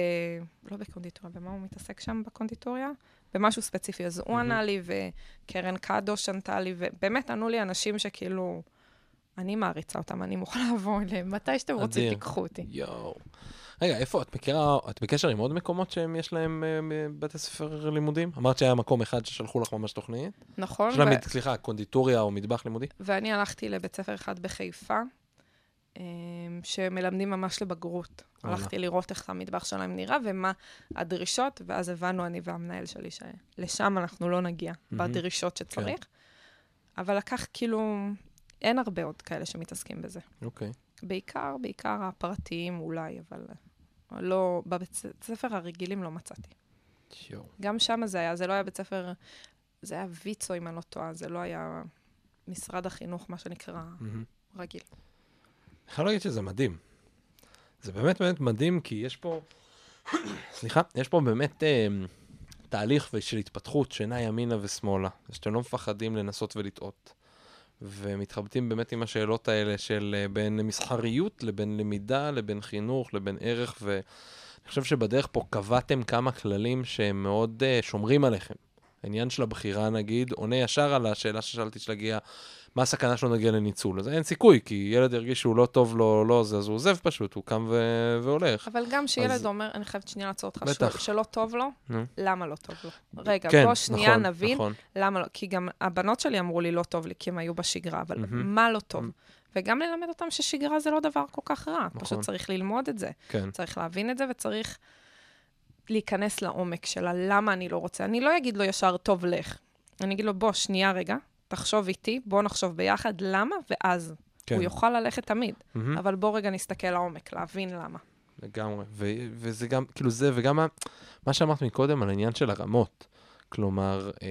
לא בקונדיטוריה, במה הוא מתעסק שם בקונדיטוריה? במשהו ספציפי. אז הוא ענה לי, וקרן קדוש ענתה לי, ובאמת ענו לי אנשים שכאילו, אני מעריצה אותם, אני מוכנה לבוא אליהם, מתי שאתם רוצים. תיקחו אותי. יואו. רגע, איפה, את מכירה, את בקשר עם עוד מקומות שהם, יש להם אה, בתי ספר לימודים? אמרת שהיה מקום אחד ששלחו לך ממש תוכנית? נכון? להם, ו- סליחה, קונדיטוריה או מטבח לימודי? ואני הלכתי לבית ספר אחד בחיפה, אמ, שמלמדים ממש לבגרות. וואלה. הלכתי לראות איך המטבח שלהם נראה ומה הדרישות, ואז הבנו, אני והמנהל שלי, שלשם אנחנו לא נגיע, מהמם. בדרישות שצריך. כן. אבל לקח כאילו, אין הרבה עוד כאלה שמתעסקים בזה. אוקיי. בעיקר, בעיקר הפרטיים אולי, אבל לא, בבית ספר הרגילים לא מצאתי. יואו. גם שם זה היה, זה לא היה בית ספר, זה היה ויצו, אם אני לא טועה, זה לא היה משרד החינוך, מה שנקרא, מהמם. רגיל. אני חייב להגיד שזה מדהים. זה באמת באמת מדהים, כי יש פה, סליחה, יש פה באמת אה, תהליך של התפתחות שנע ימינה ושמאלה, שאתם לא מפחדים לנסות ולטעות. ומתחבטים באמת עם השאלות האלה של אה, בין מסחריות לבין למידה, לבין חינוך, לבין ערך, ואני חושב שבדרך פה קבעתם כמה כללים שהם מאוד uh, שומרים עליכם. העניין של הבחירה, נגיד, עונה ישר על השאלה ששאלתי שלהגיע, מה הסכנה שלו נגיע לניצול? אז אין סיכוי, כי ילד ירגיש שהוא לא טוב לו, לא זה, אז הוא עוזב פשוט, הוא קם ו... והולך. אבל גם שילד אז- אומר, אני חייבת שנייה לעצור אותך, בטח. שלא טוב לו. למה לא טוב לו? רגע, כן, בוא שנייה נכון, נבין נכון. למה לא. כי גם הבנות שלי אמרו לי לא טוב לי, כי הם היו בשגרה, אבל. מה לא טוב? וגם ללמד אותם ששגרה זה לא דבר כל כך רע, נכון. פשוט צריך ללמוד את זה. כן, צריך להבין את זה וצריך להיכנס לעומק שלה, למה אני לא רוצה. אני לא אגיד לו ישר, טוב, לך. אני אגיד לו, בוא, שנייה רגע, תחשוב איתי, בוא נחשוב ביחד, למה, ואז. כן. הוא יוכל ללכת תמיד, מהמם. אבל בוא רגע נסתכל לעומק, להבין למה. לגמרי. ו- וזה גם, כאילו זה, וגם מה, מה שאמרת מקודם על העניין של הרמות. כלומר, אה,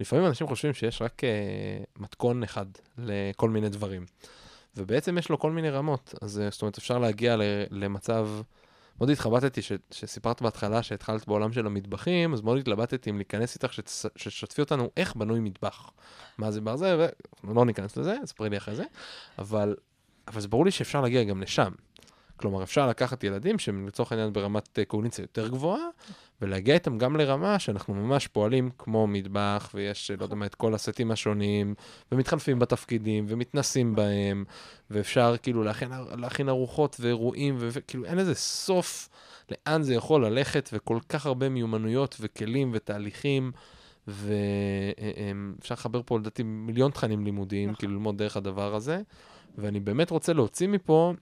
לפעמים אנשים חושבים שיש רק אה, מתכון אחד לכל מיני דברים. ובעצם יש לו כל מיני רמות. אז אה, זאת אומרת, אפשר להגיע ל- למצב... מאוד התחבטתי, ש- שסיפרת בהתחלה שהתחלת בעולם של המטבחים, אז מאוד התלבטתי אם להיכנס איתך, שתס- שתשתפי אותנו איך בנוי מטבח. מה זה בר זה, ואנחנו לא ניכנס לזה, ספרי לי אחרי זה. אבל, אבל זה ברור לי שאפשר להגיע גם לשם. כלומר, אפשר לקחת ילדים שהם לצורך העניין ברמת אה, קוגניציה יותר גבוהה, ולהגיע איתם גם לרמה שאנחנו ממש פועלים כמו מטבח, ויש, לא יודע מה, את כל הסטים השונים, ומתחלפים בתפקידים, ומתנסים בהם, ואפשר כאילו להכין, להכין ארוחות ואירועים, וכאילו אין לזה סוף לאן זה יכול ללכת, וכל כך הרבה מיומנויות וכלים ותהליכים. ואפשר לחבר פה לדעתי מיליון תכנים לימודיים, נכון. כאילו ללמוד דרך הדבר הזה. ואני באמת רוצה להוציא מפה,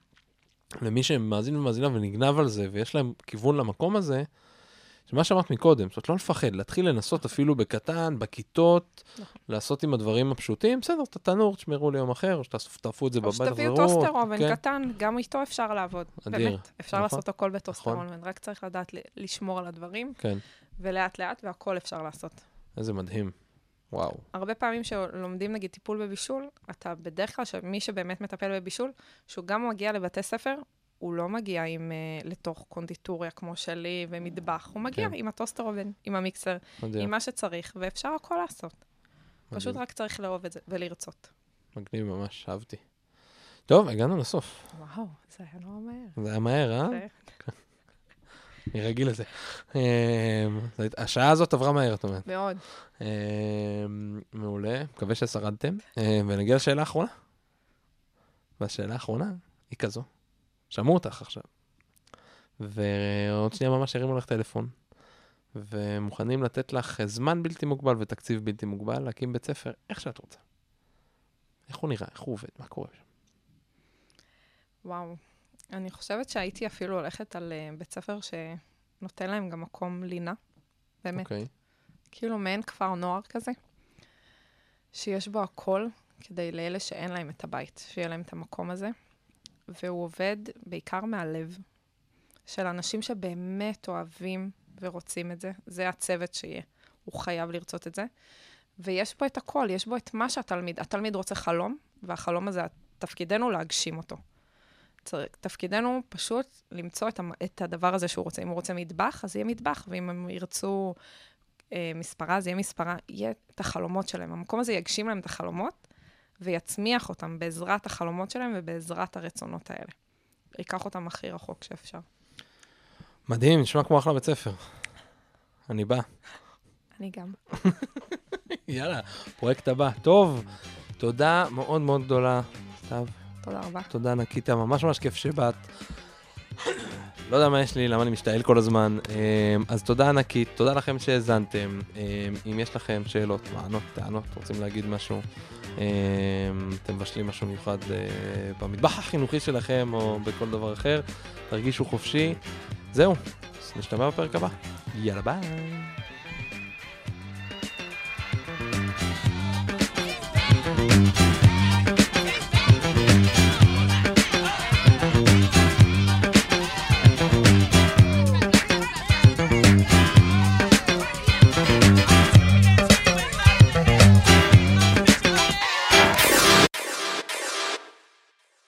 למי שמאזין ומאזינה ונגנב על זה, ויש להם כיוון למקום הזה, שמה שאמרת מקודם, זאת אומרת, לא לפחד, להתחיל לנסות אפילו בקטן, בכיתות, נכון. לעשות עם הדברים הפשוטים, בסדר, את התנור, תשמרו ליום אחר, או שתעטפו את זה או בבית, שתביאו תחזרו, toaster oven כן. קטן, גם איתו אפשר לעבוד. אדיר. באמת, אפשר נכון. לעשות הכל ב toaster נכון. oven, רק צריך לדעת לשמור על הדברים, כן, ולאט לאט, והכל אפשר לעשות. איזה מדהים. וואו. הרבה פעמים שלומדים נגיד טיפול בבישול, אתה בדרך כלל, מי שבאמת מטפל בבישול, שהוא גם מגיע לבתי ספר, הוא לא מגיע עם, uh, לתוך קונדיטוריה כמו שלי ומטבח, הוא מגיע כן. עם הטוסטר אובן, עם המיקסר, מדהים. עם מה שצריך, ואפשר הכל לעשות. פשוט מדהים. רק צריך לאהוב את זה ולרצות. מגניב ממש, אהבתי. טוב, הגענו לסוף. וואו, זה היה נורא מהר. זה היה מהר, אה? זה- אני רגיל לזה. אמ, השעה הזאת עברה מהר, את אומרת. מאוד. אמ, מעולה, מקווה ששרדתם. אמ, ונגיע לשאלה האחרונה. והשאלה האחרונה היא כזו, שמעו אותך עכשיו. ועוד שנייה ממש הרימו לך טלפון, ומוכנים לתת לך זמן בלתי מוגבל ותקציב בלתי מוגבל להקים בית ספר, איך שאת רוצה. איך הוא נראה, איך הוא עובד, מה קורה שם. וואו. אני חושבת שהייתי אפילו הולכת על uh, בית ספר שנותן להם גם מקום לינה. באמת. אוקיי, כאילו מעין כפר נוער כזה, שיש בו הכל כדי לאלה שאין להם את הבית, שיהיה להם את המקום הזה. והוא עובד בעיקר מהלב, של אנשים שבאמת אוהבים ורוצים את זה. זה הצוות שיהיה. הוא חייב לרצות את זה. ויש בו את הכל, יש בו את מה שהתלמיד, התלמיד רוצה חלום, והחלום הזה, תפקידנו להגשים אותו. תפקידנו פשוט למצוא את, את הדבר הזה שהוא רוצה. אם הוא רוצה מטבח, אז יהיה מטבח, ואם הם ירצו אה, מספרה, אז יהיה מספרה. יהיה את החלומות שלהם. המקום הזה יגשים להם את החלומות, ויצמיח אותם בעזרת החלומות שלהם ובעזרת הרצונות האלה. ייקח אותם הכי רחוק שאפשר. מדהים, נשמע כמו אחלה בית ספר. אני בא. אני גם. יאללה, פרויקט הבא. טוב, תודה מאוד מאוד גדולה, סתיו. תודה רבה. תודה ענקית, היה ממש ממש כיף שבאת. לא יודע מה יש לי, למה אני משתעל כל הזמן. אמ, אז תודה ענקית, תודה לכם שהאזנתם. אמ, אם יש לכם שאלות, מענות, טענות, רוצים להגיד משהו, אתם מבשלים משהו מיוחד אה, במטבח החינוכי שלכם או בכל דבר אחר, תרגישו חופשי. זהו, אז נשתמע בפרק הבא. יאללה ביי. Thank